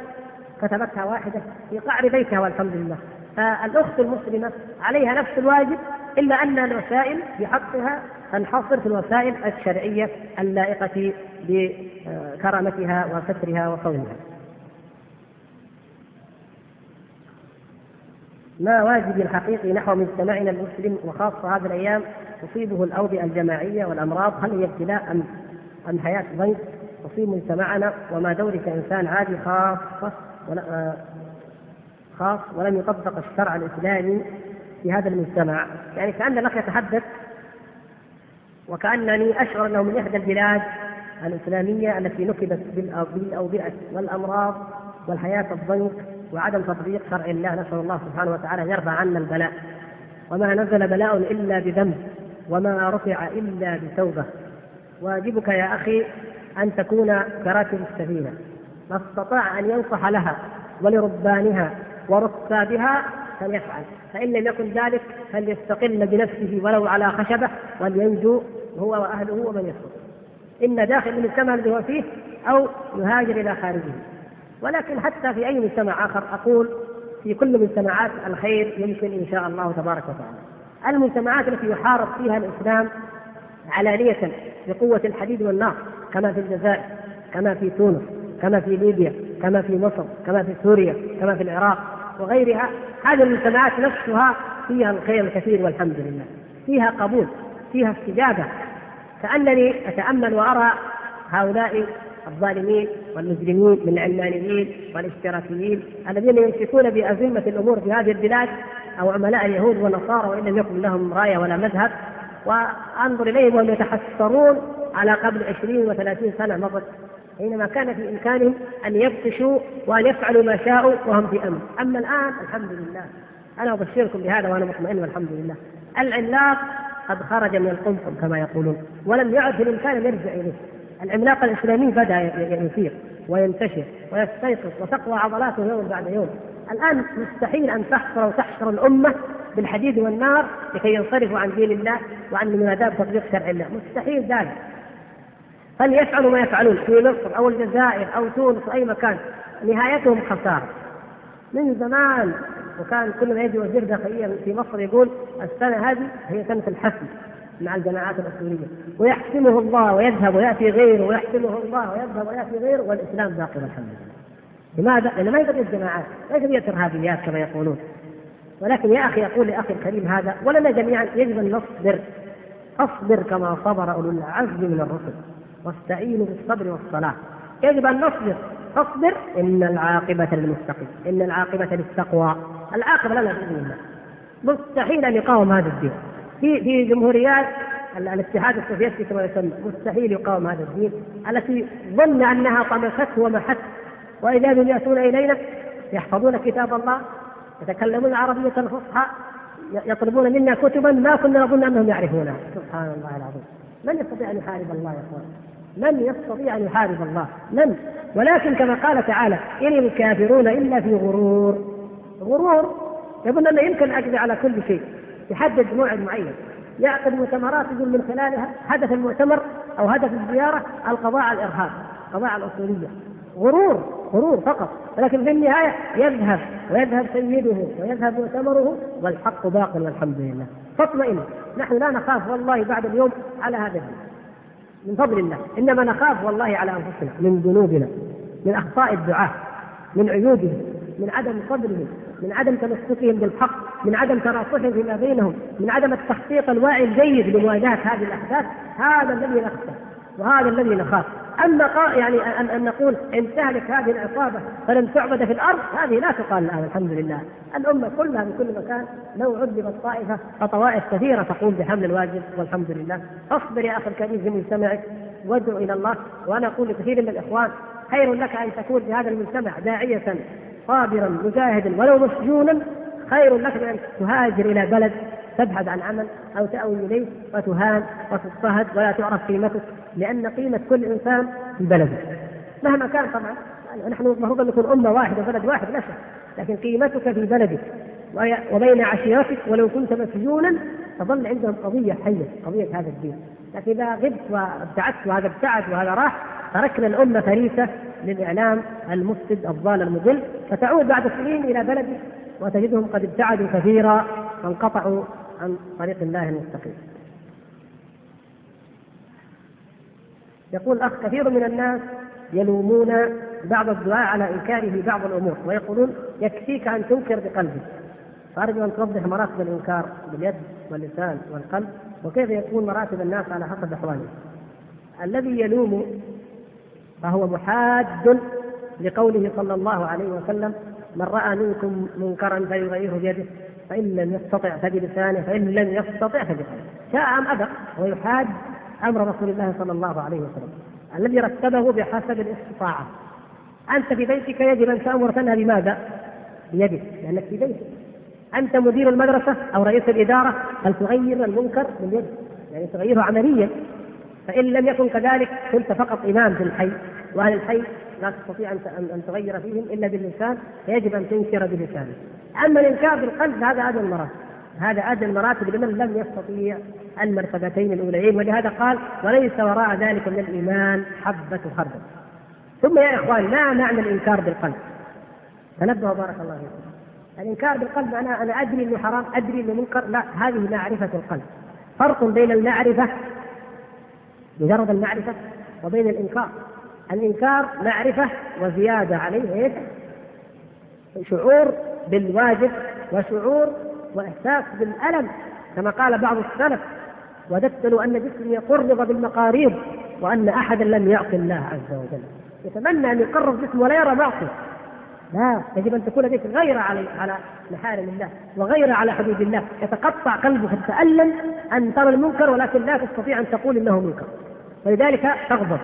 كتبتها واحدة في قعر بيتها والحمد لله. فالأخت المسلمة عليها نفس الواجب إلا أن الوسائل بحقها تنحصر في الوسائل الشرعية اللائقة بكرامتها وسترها وصونها. ما واجبي الحقيقي نحو مجتمعنا المسلم وخاصة هذه الأيام تصيبه الأوبئة الجماعية والأمراض هل هي ابتلاء أم أم حياة ضيق؟ تصيب مجتمعنا وما دوري كإنسان عادي خاصة آه، خاص ولم يطبق الشرع الإسلامي في هذا المجتمع. يعني كأن الأخ يتحدث وكأنني أشعر أنه من إحدى البلاد الإسلامية التي نكبت بالأوبئة والأمراض والحياة الضنك وعدم تطبيق شرع الله نسأل الله سبحانه وتعالى أن يرفع عنا البلاء. وما نزل بلاء إلا بذنب وما رفع إلا بتوبة. واجبك يا أخي أن تكون كراكب السفينة. ما استطاع أن ينصح لها ولربانها وركابها فليفعل. فإن لم يكن ذلك فليستقل بنفسه ولو على خشبة ولينجو هو وأهله ومن يسر إما داخل المجتمع الذي هو فيه أو يهاجر إلى خارجه. ولكن حتى في أي مجتمع آخر أقول في كل مجتمعات الخير يمكن إن شاء الله تبارك وتعالى. المجتمعات التي يحارب فيها الإسلام علانية بقوة الحديد والنار كما في الجزائر كما في تونس كما في ليبيا كما في مصر كما في سوريا كما في العراق وغيرها. هذه المجتمعات نفسها فيها الخير الكثير والحمد لله. فيها قبول فيها استجابة. كأنني أتأمل وأرى هؤلاء الظالمين والمجرمين من العلمانيين والاشتراكيين الذين يمسكون بأزمة الأمور في هذه البلاد أو عملاء اليهود والنصارى وإن لم يكن لهم راية ولا مذهب. وأنظر إليهم وهم يتحسرون على قبل عشرين وثلاثين سنة مضت حينما كان في إمكانهم أن يبطشوا وأن يفعلوا ما شاءوا وهم في أمن. أما الآن الحمد لله. أنا أبشركم بهذا وأنا مطمئن والحمد لله. العملاق قد خرج من القمقم كما يقولون ولم يعد في الإمكان أن يرجع إليه. العملاق الإسلامي بدأ يثير وينتشر ويستيقظ وتقوى عضلاته يوم بعد يوم. الآن مستحيل أن تحصر وتحشر الأمة بالحديد والنار لكي ينصرفوا عن دين الله وعن مناداة تطبيق شرع الله. مستحيل ذلك. فليفعلوا ما يفعلون في مصر أو الجزائر أو تونس أو أي مكان نهايتهم خسارة. من زمان وكان كل ما يجي وزير داخليه في مصر يقول السنة هذه هي سنة الحسم. مع الجماعات الأصولية. ويحسمه الله ويذهب ويأتي غيره ويحسمه الله ويذهب ويأتي غيره والإسلام باقي والحمد لله. لماذا؟ لأن ما قضية جماعات، ما هي قضية إرهابيات كما يقولون. ولكن يا أخي أقول لأخي الكريم هذا ولنا جميعا يجب أن نصبر أصبر كما صبر أولو العزم من الرسل. واستعينوا بالصبر والصلاة. يجب أن نصبر. فاصبر إن العاقبة للمتقين إن العاقبة للتقوى. العاقبة لنا بإذن الله. مستحيل أن يقاوم هذا الدين. في في جمهوريات الاتحاد السوفيتي كما يسمى مستحيل يقاوم هذا الدين التي ظن أنها طمسته ومحت. وإذا بهم يأتون إلينا يحفظون كتاب الله يتكلمون العربية الفصحى يطلبون منا كتبا ما كنا نظن أنهم يعرفونها. سبحان الله العظيم. من يستطيع أن يحارب الله يا إخوان؟ من يستطيع أن يحارب الله؟ من؟ ولكن كما قال تعالى إن الكافرون إلا في غرور. غرور يظن انه يمكن اقضي على كل شيء. يحدد موعد معين. يعقد مؤتمرات يقول من خلالها هدف المؤتمر أو هدف الزيارة القضاء على الإرهاب القضاء على الاصوليه غرور غرور فقط. ولكن في النهاية يذهب ويذهب سيده ويذهب مؤتمره والحق باق والحمد لله. فاطمئن. نحن لا نخاف والله بعد اليوم على هذا الدين. من فضل الله. إنما نخاف والله على أنفسنا من ذنوبنا من أخطاء الدعاه من عيوبهم من عدم صبرهم من عدم تمسكهم بالحق من عدم تراصحهم فيما بينهم من عدم التخطيط الواعي الجيد لمواجهة هذه الأحداث هذا الذي نخشى وهذا الذي نخاف. أما يعني ان, نقول إن تهلك هذه العصابة فلن تعبد في الأرض هذه لا تقال الآن الحمد لله. الأمة كلها في كل مكان لو عذبت طائفة فطوائف كثيرة تقوم بحمل الواجب والحمد لله. أصبر يا أخي الكريم في مجتمعك وادعو إلى الله وأنا أقول لكثير من الإخوان خير لك أن تكون في هذا المجتمع داعية صابرا مجاهدا ولو مسجونا خير لك من ان تهاجر إلى بلد تبحث عن عمل أو تأوي إليه وتهان وتضطهد ولا تعرف قيمتك لأن قيمة كل إنسان في بلده. مهما كان طبعا نحن المفروض ان نكون أمة واحدة وبلد واحد لا شك لكن قيمتك في بلدك وبين عشيرتك ولو كنت مسجونا تظل عندهم قضية حية قضية هذا الدين. لكن إذا غبت وابتعدت وهذا ابتعد وهذا راح تركنا الأمة فريسة للإعلام المفسد الضال المضل. فتعود بعد سنين إلى بلدك وتجدهم قد ابتعدوا كثيرا وانقطعوا عن طريق الله المستقيم. يقول أخ كثير من الناس يلومون بعض الدعاء على إنكاره بعض الأمور ويقولون يكفيك أن تنكر بقلبك. فارجو ان توضح مراتب الانكار باليد واللسان والقلب وكيف يكون مراتب الناس على حسب أحوالهم. الذي يلوم فهو محاد لقوله صلى الله عليه وسلم من رأى منكم منكرا فليغيره بيده فإن لم يستطع فبلسانه فإن لم يستطع فبقلبه شاء ام ابى ويحاد أمر رسول الله صلى الله عليه وسلم الذي رتبه بحسب الاستطاعة أنت في بيتك يجب أن تأمر تنهى بماذا؟ بيدك لأنك في بيتك أنت مدير المدرسة أو رئيس الإدارة هل تغير المنكر باليد يعني تغيره عمليا فإن لم يكن كذلك كنت فقط إمام في الحي وأهل الحي لا تستطيع أن تغير فيهم إلا باللسان فيجب أن تنكر بلسانك. أما الإنكار بالقلب هذا أدنى المراتب. هذا أدنى المراتب لمن لم يستطيع المرتبتين الأوليين ولهذا قال وليس وراء ذلك من الإيمان حبة خردل. ثم يا إخوان ما معنى الإنكار بالقلب؟ تنبهوا بارك الله فيكم. الإنكار بالقلب أنا أنا أدري أنه حرام أدري أنه منكر. لا هذه معرفة القلب. فرق بين المعرفة مجرد المعرفة وبين الإنكار. الإنكار معرفة وزيادة عليه إيش؟ شعور بالواجب وشعور وإحساس بالألم كما قال بعض السلف. وددت أن جسمي قرب بالمقاريض وأن أحدا لم يعصي الله عز وجل. يتمنى أن يقرب جسمه ولا يرى معصية لا يجب أن تكون لديك غيرة على على محارم الله وغيرة على حدود الله. يتقطع قلبك تتألم أن ترى المنكر ولكن لا تستطيع أن تقول إنه منكر. ولذلك تغضب.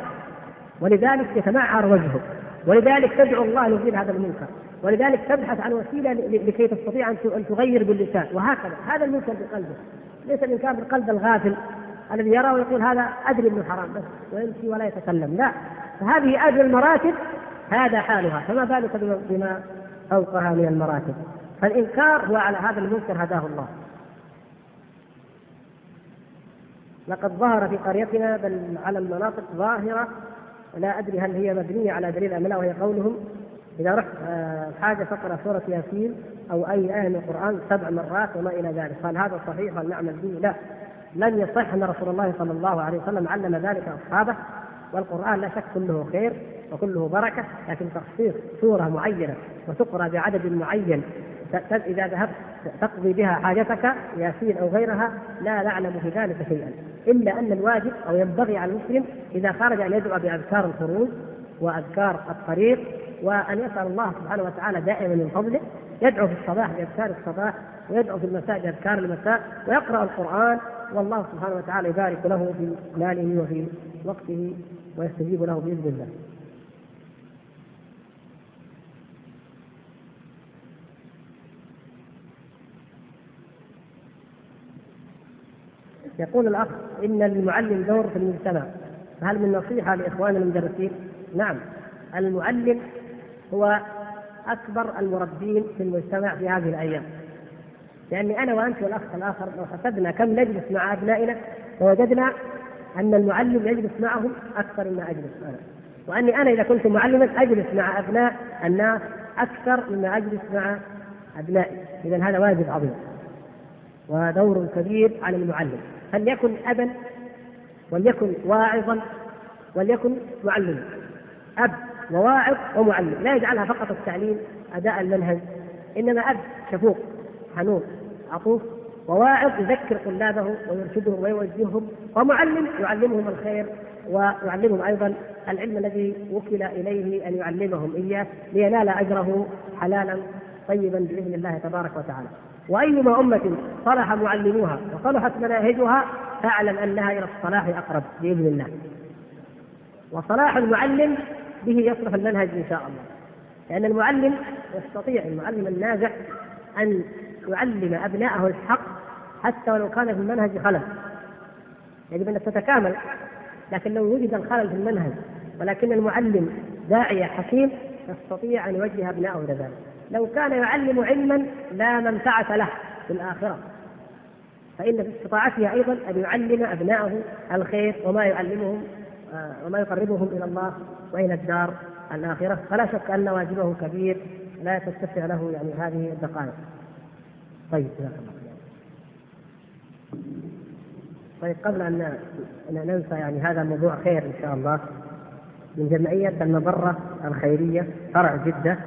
ولذلك يتمعر وجهك ولذلك تدعو الله ليزيل هذا المنكر. ولذلك تبحث عن وسيلة لكي تستطيع أن تغير باللسان. وهكذا. هذا المنكر بقلبه ليس الانكار بالقلب الغافل الذي يرى ويقول هذا أدري إنه حرام بس ويمشي ولا يتكلم. لا. فهذه ادنى المراتب هذا حالها فما بالك بما فوقها من المراتب؟ فالإنكار هو على هذا المنكر هداه الله. لقد ظهر في قريتنا بل على المناطق ظاهرة لا أدري هل هي مبنية على دليل أم لا وهي قولهم إذا رحت آه، حاجة فقرأ سورة ياسين أو أي آية من القرآن سبع مرات وما إلى ذلك. قال هذا صحيح هل نعمل به؟ لا. لم يصح أن رسول الله صلى الله عليه وسلم علم ذلك أصحابه والقرآن لا شك كله خير. وكله بركة لكن تخصيص سورة معينة وتقرأ بعدد معين إذا ذهبت تقضي بها حاجتك ياسين أو غيرها لا نعلم في ذلك شيئا. إلا أن الواجب أو ينبغي على المسلم إذا خرج أن يدعو بأذكار الخروج وأذكار الطريق وأن يسأل الله سبحانه وتعالى دائما من فضله يدعو في الصباح بأذكار الصباح ويدعو في المساء بأذكار المساء ويقرأ القرآن والله سبحانه وتعالى يبارك له في ماله وفي وقته ويستجيب له بإذن الله. يقول الأخ إن للمعلم دور في المجتمع. فهل من نصيحة لاخواننا المدرسين؟ نعم. المعلم هو أكبر المربين في المجتمع في هذه الأيام. لأني أنا وأنت والأخ الآخر لو حسبنا كم نجلس مع أبنائنا لوجدنا أن المعلم يجلس معهم أكثر مما أجلس أنا وأني أنا إذا كنت معلما أجلس مع أبناء الناس أكثر مما أجلس مع أبنائي. اذا هذا واجب عظيم. ودور كبير على المعلم. فليكن أبا وليكن واعظا وليكن معلما. أب وواعظ ومعلم. لا يجعلها فقط التعليم أداء المنهج إنما أب شفوق حنون عطوف. وواعظ يذكر طلابه ويرشدهم ويوجههم ومعلم يعلمهم الخير ويعلمهم أيضا العلم الذي وكل إليه أن يعلمهم إياه لينال أجره حلالا طيبا بإذن الله تبارك وتعالى. وأيما أمة صلح معلموها وصلحت مناهجها فاعلم أنها إلى الصلاح أقرب بإذن الله. وصلاح المعلم به يصلح المنهج إن شاء الله. لأن المعلم يستطيع المعلم الناجح أن يعلم ابنائه الحق حتى ولو كان في المنهج خلل. يجب أن تتكامل لكن لو وجد الخلل في المنهج ولكن المعلم داعية حكيم يستطيع أن يوجه أبنائه إلى ذلك لو كان يعلم علما لا منفعة له في الآخرة. فإن في استطاعته أيضا أن يعلم أبنائه الخير وما يعلمهم آه، وما يقربهم إلى الله وإلى الدار الآخرة. فلا شك أن واجبه كبير لا تتسع له يعني هذه الدقائق. طيب جزاك الله طيب قبل أن ننسى يعني هذا موضوع خير إن شاء الله من جمعية المبره الخيرية فرع جدة.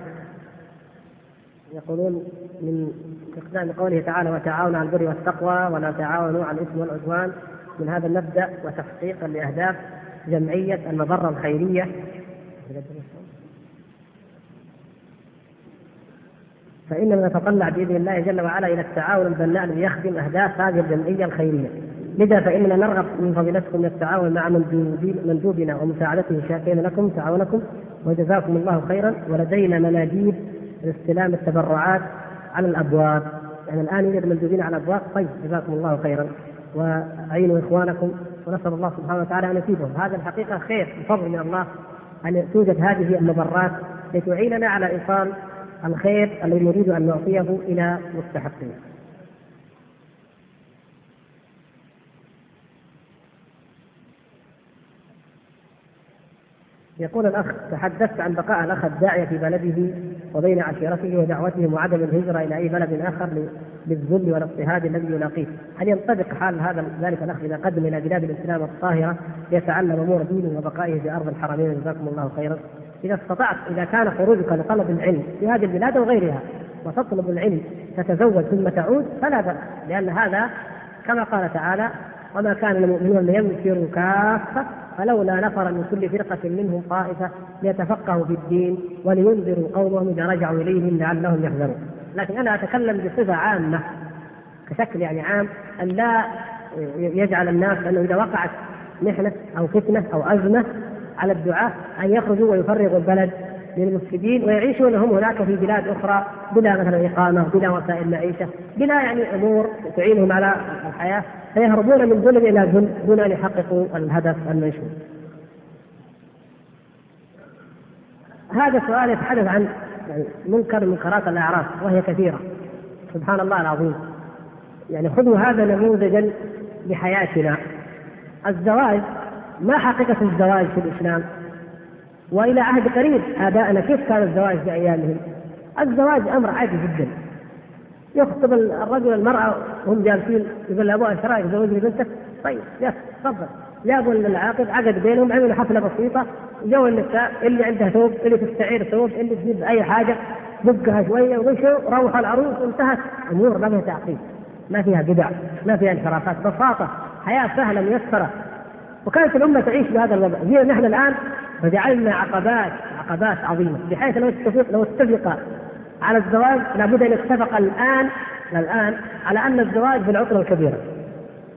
يقولون من استخدام قوله تعالى وتعاونوا على البر والتقوى ولا تعاونوا على الإثم والعدوان من هذا المبدأ وتحقيقا لأهداف جمعية المبره الخيرية. فاننا نتطلع بإذن الله جل وعلا إلى التعاون البناء الذي يخدم أهداف هذه الجمعية الخيرية. لذا فاننا نرغب من فضيلتكم التعاون مع مندوبنا ومساعدته شاكرين لكم تعاونكم وجزاكم الله خيرا. ولدينا مناديب لاستلام التبرعات على الأبواب. يعني الآن يوجد مندوبين على الأبواب. طيب جزاكم الله خيرا. وأعينوا إخوانكم ونسأل الله سبحانه وتعالى أن يفيدهم. هذا الحقيقة خير بفضل من الله أن توجد هذه المبرات لتعيننا على إيصال الخير الذي نريد أن نعطيه إلى مستحقيه. يقول الأخ تحدثت عن بقاء الأخ الداعية في بلده وبين عشيرته ودعوتهم وعدم الهجرة إلى أي بلد آخر للذل والاضطهاد الذي يلاقيه، هل ينطبق حال هذا ذلك الأخ إذا قدم إلى بلاد الإسلام الطاهرة ليتعلم أمور دينه وبقائه في أرض الحرمين جزاكم الله خيرا؟ إذا استطعت إذا كان خروجك لطلب العلم في هذه البلاد وغيرها وتطلب العلم تتزوج ثم تعود فلا بأس لأن هذا كما قال تعالى وما كان المؤمنون لينفروا كافة فلولا نفر من كل فرقة منهم طائفة ليتفقهوا في الدين ولينذروا قومهم إذا رجعوا إليهم لعلهم يحذرون. لكن أنا أتكلم بصفة عامة كشكل يعني عام أن لا يجعل الناس أنه إذا وقعت محنة أو فتنة أو أزمة على الدعاة أن يخرجوا ويفرغوا البلد للمفسدين ويعيشون هم هناك في بلاد أخرى بلا مثلا إقامة بلا وسائل معيشة بلا يعني أمور تعينهم على الحياة. فيهربون من ظلم إلى ظلم دون أن يحققوا الهدف المنشود. هذا سؤال يتحدث عن يعني منكر من منكرات الأعراف وهي كثيرة. سبحان الله العظيم. يعني خذوا هذا نموذجا لحياتنا. الزواج ما حقيقة الزواج في الإسلام؟ وإلى عهد قريب آبائنا كيف كان الزواج في أيامهم؟ الزواج أمر عادي جدا. يخطب الرجل المرأة وهم جالسين يقول لأبوها إيش رأيك زوجني بنتك؟ طيب يا تفضل. جابوا العاقد عقد بينهم عملوا حفلة بسيطة جو النساء اللي عندها ثوب اللي تستعير ثوب اللي تجيب أي حاجة دقها شوية ومشوا روح العروس وانتهت. أمور ما فيها تعقيد ما فيها بدع ما فيها انحرافات بساطة حياة سهلة ميسرة. وكانت الأمة تعيش بهذا الوضع. جينا نحن الآن فجعلنا عقبات عقبات عظيمة بحيث لو اتفق لو اتفق على الزواج لابد أن يتفق الآن الآن على أن الزواج في العطلة الكبيرة.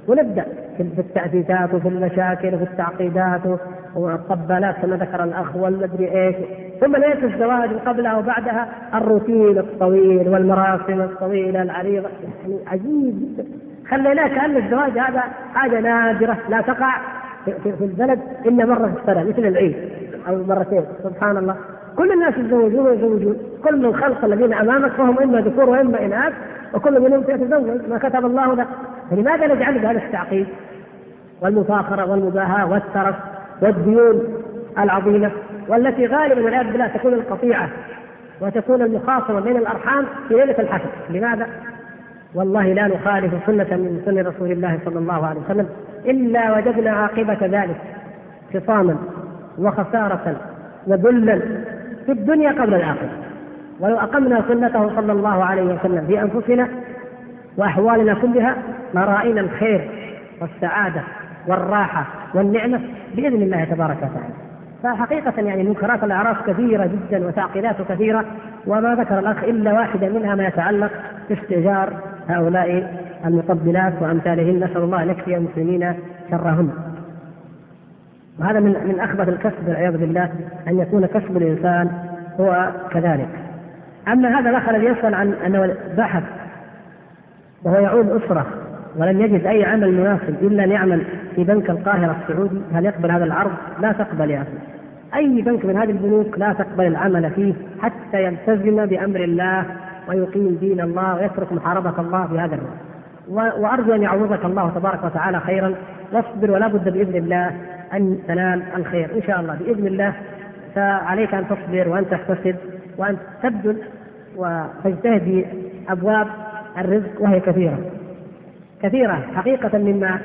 ونبدأ في التأسيسات وفي المشاكل وفي التعقيدات والطبالات كما ذكر الأخ والمدري إيش. ثم ليس الزواج قبلها وبعدها الروتين الطويل والمراسم الطويلة العريضة. يعني عجيب جدا. خليناه كأن الزواج هذا حاجة نادرة لا تقع في البلد إلا مرة في السنة مثل العيد أو مرتين. سبحان الله. كل الناس يتزوجون ويزوجون كل الخلق الذين أمامك فهم إما ذكور وإما إناث وكل منهم سيتزوج ما كتب الله له. فلماذا نجعل بهذا التعقيد؟ والمفاخرة والمباهاة والترف والديون العظيمة والتي غالبا والعياذ بالله تكون القطيعة وتكون المخاصمة بين الأرحام في ليلة الحشر. لماذا؟ والله لا نخالف سنة من سنن رسول الله صلى الله عليه وسلم إلا وجدنا عاقبة ذلك خصاما وخسارة وذلا في الدنيا قبل الآخرة. ولو أقمنا سنته صلى الله عليه وسلم في أنفسنا وأحوالنا كلها لرأينا الخير والسعادة والراحة والنعمة بإذن الله تبارك وتعالى. فحقيقة يعني منكرات الأعراف كثيرة جدا وتعقيدات كثيرة وما ذكر الأخ إلا واحدة منها ما يتعلق باستئجار هؤلاء المقبلات وأمثالهن. نسأل الله أن يكفي المسلمين شرهن. وهذا من من أخبث الكسب والعياذ بالله أن يكون كسب الإنسان هو كذلك. أما هذا الأخ الذي يسأل عن أنه بحث وهو يعود أسرة ولم يجد أي عمل مناسب إلا أن يعمل في بنك القاهرة السعودي هل يقبل هذا العرض؟ لا تقبل يا أخي. أي بنك من هذه البنوك لا تقبل العمل فيه حتى يلتزم بأمر الله ويقيم دين الله ويترك محاربة الله في هذا الرجل. وأرجو أن يعوضك الله تبارك وتعالى خيرا واصبر ولا بد بإذن الله أن تنال الخير. إن شاء الله بإذن الله فعليك أن تصبر وأن تحتسب وأن تبذل وتجتهد في أبواب الرزق وهي كثيرة. كثيرة حقيقة مما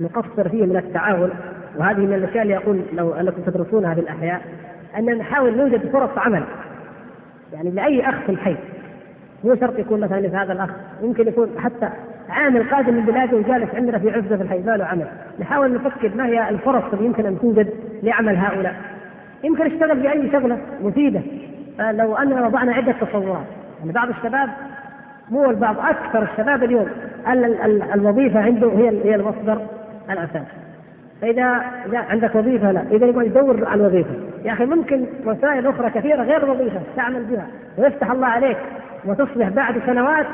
نقصر فيه من التعاون وهذه من الأشياء اللي يقول لو أنكم تدرسونها في الأحياء أن نحاول نوجد فرص عمل. يعني لأي أخ في الحي مو شرط يكون مثلا لهذا الأخ يمكن يكون حتى عامل قادم من بلاده وجالس عندنا في عزة في الحي له عمل نحاول نفكر ما هي الفرص اللي يمكن أن توجد لعمل هؤلاء. يمكن يشتغل في أي شغلة مفيدة. فلو أننا وضعنا عدة تصورات. يعني بعض الشباب مو البعض أكثر الشباب اليوم. الوظيفة عنده هي هي المصدر الأساسي. فإذا عندك وظيفة لا. إذا يبغى يدور عن وظيفة يا أخي ممكن وسائل أخرى كثيرة غير الوظيفة تعمل بها. ويفتح الله عليك وتصبح بعد سنوات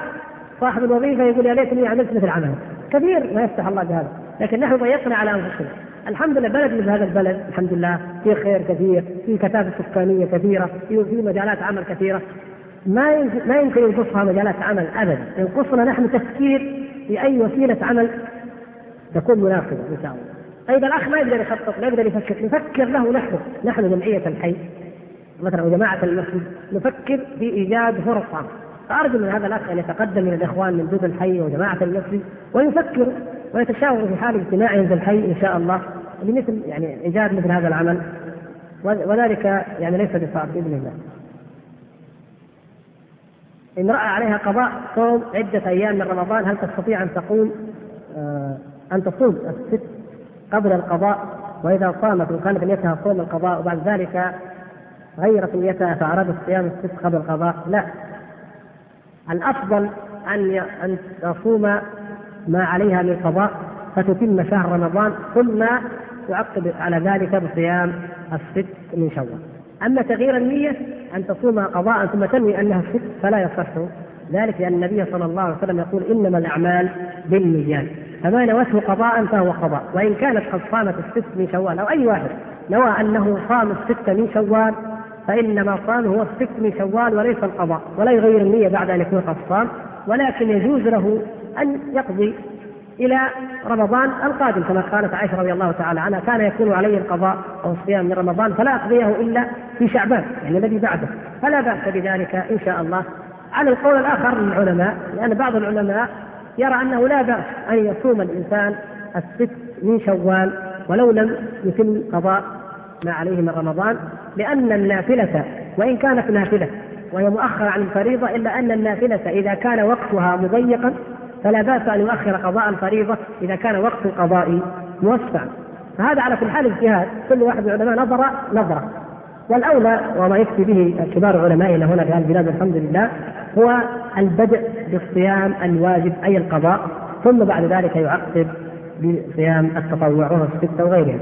صاحب الوظيفة يقول يا ليتني عملت مثل عمله كثير ما يفتح الله بهذا. لكن نحن ضيقنا على أنفسنا. الحمد لله بلد مثل هذا البلد الحمد لله في خير كثير في كثافة سكانية كثيرة في مجالات عمل كثيرة. ما ما يمكن ينقصها مجالات عمل ابدا. ينقصنا نحن تفكير في أي وسيلة عمل تكون مناسبة إن شاء الله. طيب الأخ ما يقدر يخطط لا يقدر يفكر. نفكر له نحن. نحن جمعية الحي. مثلا وجماعه المسجد نفكر في ايجاد فرص عمل فأرجو من هذا الأخ أن يتقدم إلى الإخوان من دود الحي وجماعة المسجد ويفكر ويتشاور في حال اجتماعهم في الحي إن شاء الله لمثل يعني إيجاد مثل هذا العمل. وذلك يعني ليس بصعب بإذن الله. امرأة عليها قضاء صوم عدة أيام من رمضان هل تستطيع أن تقوم؟ آه أن تصوم الست قبل القضاء؟ وإذا صامت وكانت نيتها صوم القضاء وبعد ذلك غيرت نيتها فأرادت صيام الست قبل القضاء؟ لا. الأفضل أن أن تصوم ما عليها من قضاء فتتم شهر رمضان ثم تعقب على ذلك بصيام الست من شوال. أما تغيير النية أن تصوم قضاء ثم تنوي أنها الست فلا يصح. ذلك لأن النبي صلى الله عليه وسلم يقول إنما الأعمال بالنيات. فما نوته قضاء فهو قضاء. وإن كانت قد صامت الست من شوال أو أي واحد نوى أنه صام الست من شوال فإنما صام هو الست من شوال وليس القضاء ولا يغير النية بعد أن يكون قد صام ولكن يجوز له أن يقضي إلى رمضان القادم كما قالت عائشة رضي الله تعالى عنها كان يكون علي القضاء أو الصيام من رمضان فلا أقضيه إلا في شعبان يعني الذي بعده. فلا بأس بذلك إن شاء الله. على القول الآخر للعلماء لأن بعض العلماء يرى أنه لا بأس أن يصوم الإنسان الست من شوال ولو لم يتم قضاء ما عليه من رمضان لأن النافلة وإن كانت نافلة وهي مؤخرة عن الفريضة إلا أن النافلة إذا كان وقتها مضيقا فلا بأس أن يؤخر قضاء الفريضة إذا كان وقت القضاء موسعا فهذا على كل حال اجتهاد. كل واحد من العلماء نظر نظرة. والأولى وما يفتي به كبار علمائنا هنا في هذه البلاد الحمد لله هو البدء بالصيام الواجب أي القضاء ثم بعد ذلك يعقب بصيام التطوع وهو الستة وغيرها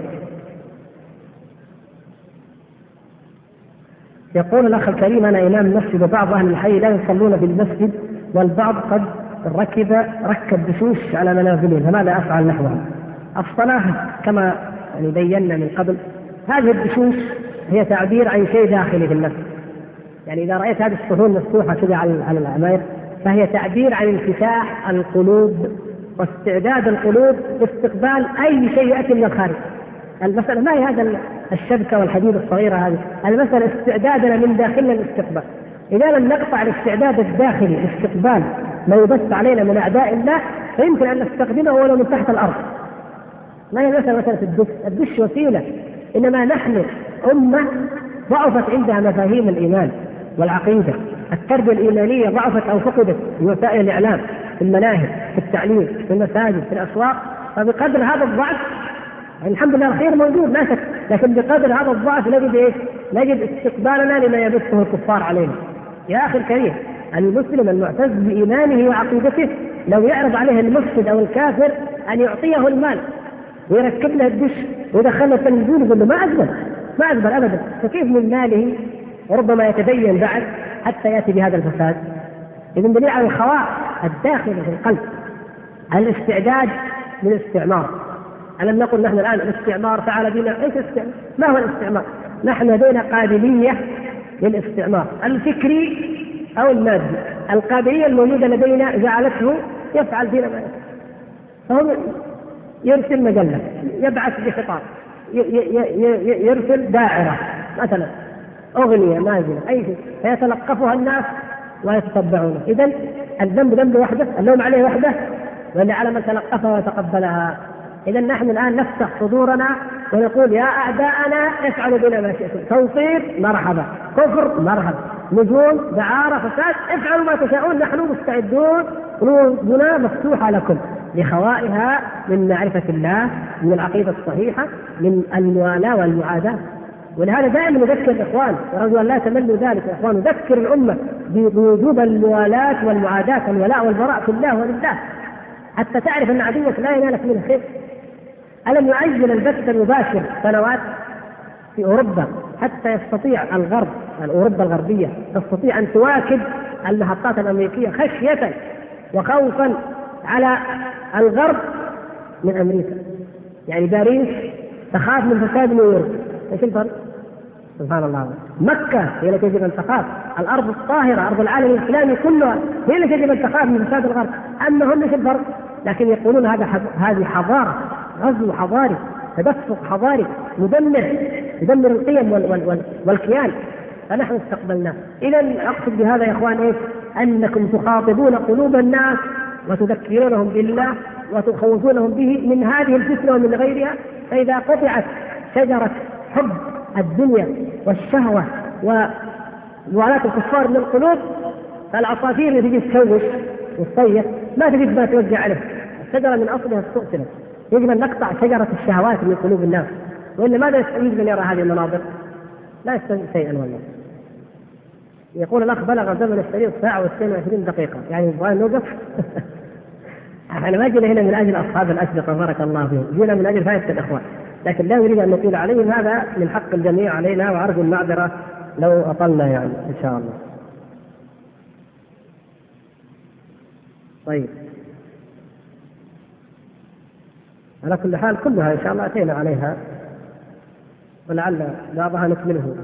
يقول الأخ الكريم أنا إمام مسجد وبعض أهل الحي لا يصلون في المسجد والبعض قد ركب ركب بشوش على منازلهم. فماذا أفعل نحوها؟ الصلاة كما يعني بينا من قبل هذه البشوش هي تعبير عن شيء داخلي في النفس. يعني إذا رأيت هذه الصهون مفتوحة كذا على على العماير فهي تعبير عن انفتاح القلوب واستعداد القلوب لاستقبال أي شيء يأتي من الخارج. المسألة ما هي هذا الشبكة والحديد الصغيرة هذه؟ المسألة استعدادنا من داخلنا للاستقبال. إذا لم نقطع الاستعداد الداخلي لاستقبال ما يبث علينا من أعداء الله فيمكن أن نستخدمه ولو من تحت الأرض. ما هي مثلا مسألة الدش. الدش وسيلة. إنما نحن أمة ضعفت عندها مفاهيم الإيمان والعقيدة. التربية الإيمانية ضعفت أو فقدت في وسائل الإعلام في المناهج في التعليم في المساجد في الأسواق. فبقدر هذا الضعف الحمد لله الخير موجود لا شك لكن بقدر هذا الضعف نجد إيش؟ نجد استقبالنا لما يبثه الكفار علينا. يا أخي الكريم المسلم المعتز بإيمانه وعقيدته لو يعرض عليه المفسد أو الكافر أن يعطيه المال ويركب له الدش ويدخله التلفزيون يقول له ما أقبل ما أقبل ابدا فكيف من ماله وربما يتدين بعد حتى يأتي بهذا الفساد اذا دليل على الخواء الداخلي في القلب الاستعداد للاستعمار ألم نقل نحن الآن الاستعمار فعل بنا إيش الاستعمار؟ ما هو الاستعمار؟ نحن لدينا قابلية للاستعمار الفكري أو المادي. القابلية الموجودة لدينا جعلته يفعل فينا ما فهو يرسل مجلة يبعث بخطاب يرسل داعرة مثلا أغنية نازلة أي شيء. فيتلقفها الناس ويتتبعونه إذا الذنب ذنب وحده اللوم عليه وحده ولا على من تلقفها وتقبلها. إذا نحن الآن نفتح صدورنا ونقول يا أعداءنا افعلوا بنا ما شئتم. توصيل مرحبا. كفر مرحبا. نجوم دعارة فساد افعلوا ما تشاءون. نحن مستعدون. قلوبنا مفتوحة لكم. لخوائها من معرفة الله من العقيدة الصحيحة من الموالاة والمعاداة. ولهذا دائما نذكر الإخوان ونرجو ان لا تملوا ذلك. يا إخوان نذكر الأمة بوجوب الموالاة والمعاداة والولاء والبراء في الله ولله. حتى تعرف أن عدوك لا ينالك منه خير. ألم يعجل البث المباشر سنوات في أوروبا حتى يستطيع الغرب أوروبا الغربية تستطيع أن تواكب المحطات الأمريكية خشية وخوفا على الغرب من أمريكا. يعني باريس تخاف من فساد نيويورك. إيش الفرق؟ سبحان الله. مكة هي التي يجب أن تخاف. الأرض الطاهرة أرض العالم الإسلامي كلها هي التي يجب أن تخاف من فساد الغرب. أما هم إيش الفرق؟ لكن يقولون هذا هذه حضارة. غزو حضاري تدفق حضاري مدمر يدمر القيم وال وال وال والكيان. فنحن استقبلناه. اذا أقصد بهذا يا إخوان إيش؟ أنكم تخاطبون قلوب الناس وتذكرونهم بالله وتخوفونهم به من هذه الفتنة ومن غيرها. فإذا قطعت شجرة حب الدنيا والشهوة وموالاة الكفار من القلوب فالعصافير اللي تجي تشوش وتصيح ما تجد ما توزع عليه. الشجرة من أصلها استؤصلت يجب أن نقطع شجرة الشهوات من قلوب الناس. وإلا ماذا يستفيد من يرى هذه المناظر؟ لا يستفيد شيئا والله. يقول الأخ بلغ زمن الشريط ساعة و22 دقيقة. يعني نبغى نوقف؟ إحنا ما جينا هنا من أجل أصحاب الأسبقة بارك الله فيهم، جينا من أجل فائدة الأخوان، لكن لا نريد أن نطيل عليهم. هذا من حق الجميع علينا وارجو المعذرة لو أطلنا يعني إن شاء الله. طيب. على كل حال كلها إن شاء الله أتينا عليها ولعل بعضها نكمله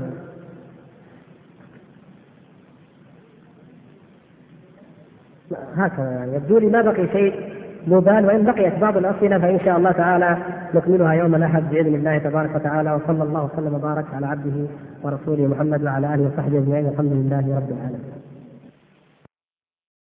هكذا يعني يبدو لي ما بقي شيء مبال وإن بقيت بعض الاسئله فإن شاء الله تعالى نكملها يوم الأحد بإذن الله تبارك وتعالى وصلى الله وسلم وبارك على عبده ورسوله محمد وعلى آله وصحبه أجمعين الحمد لله رب العالمين.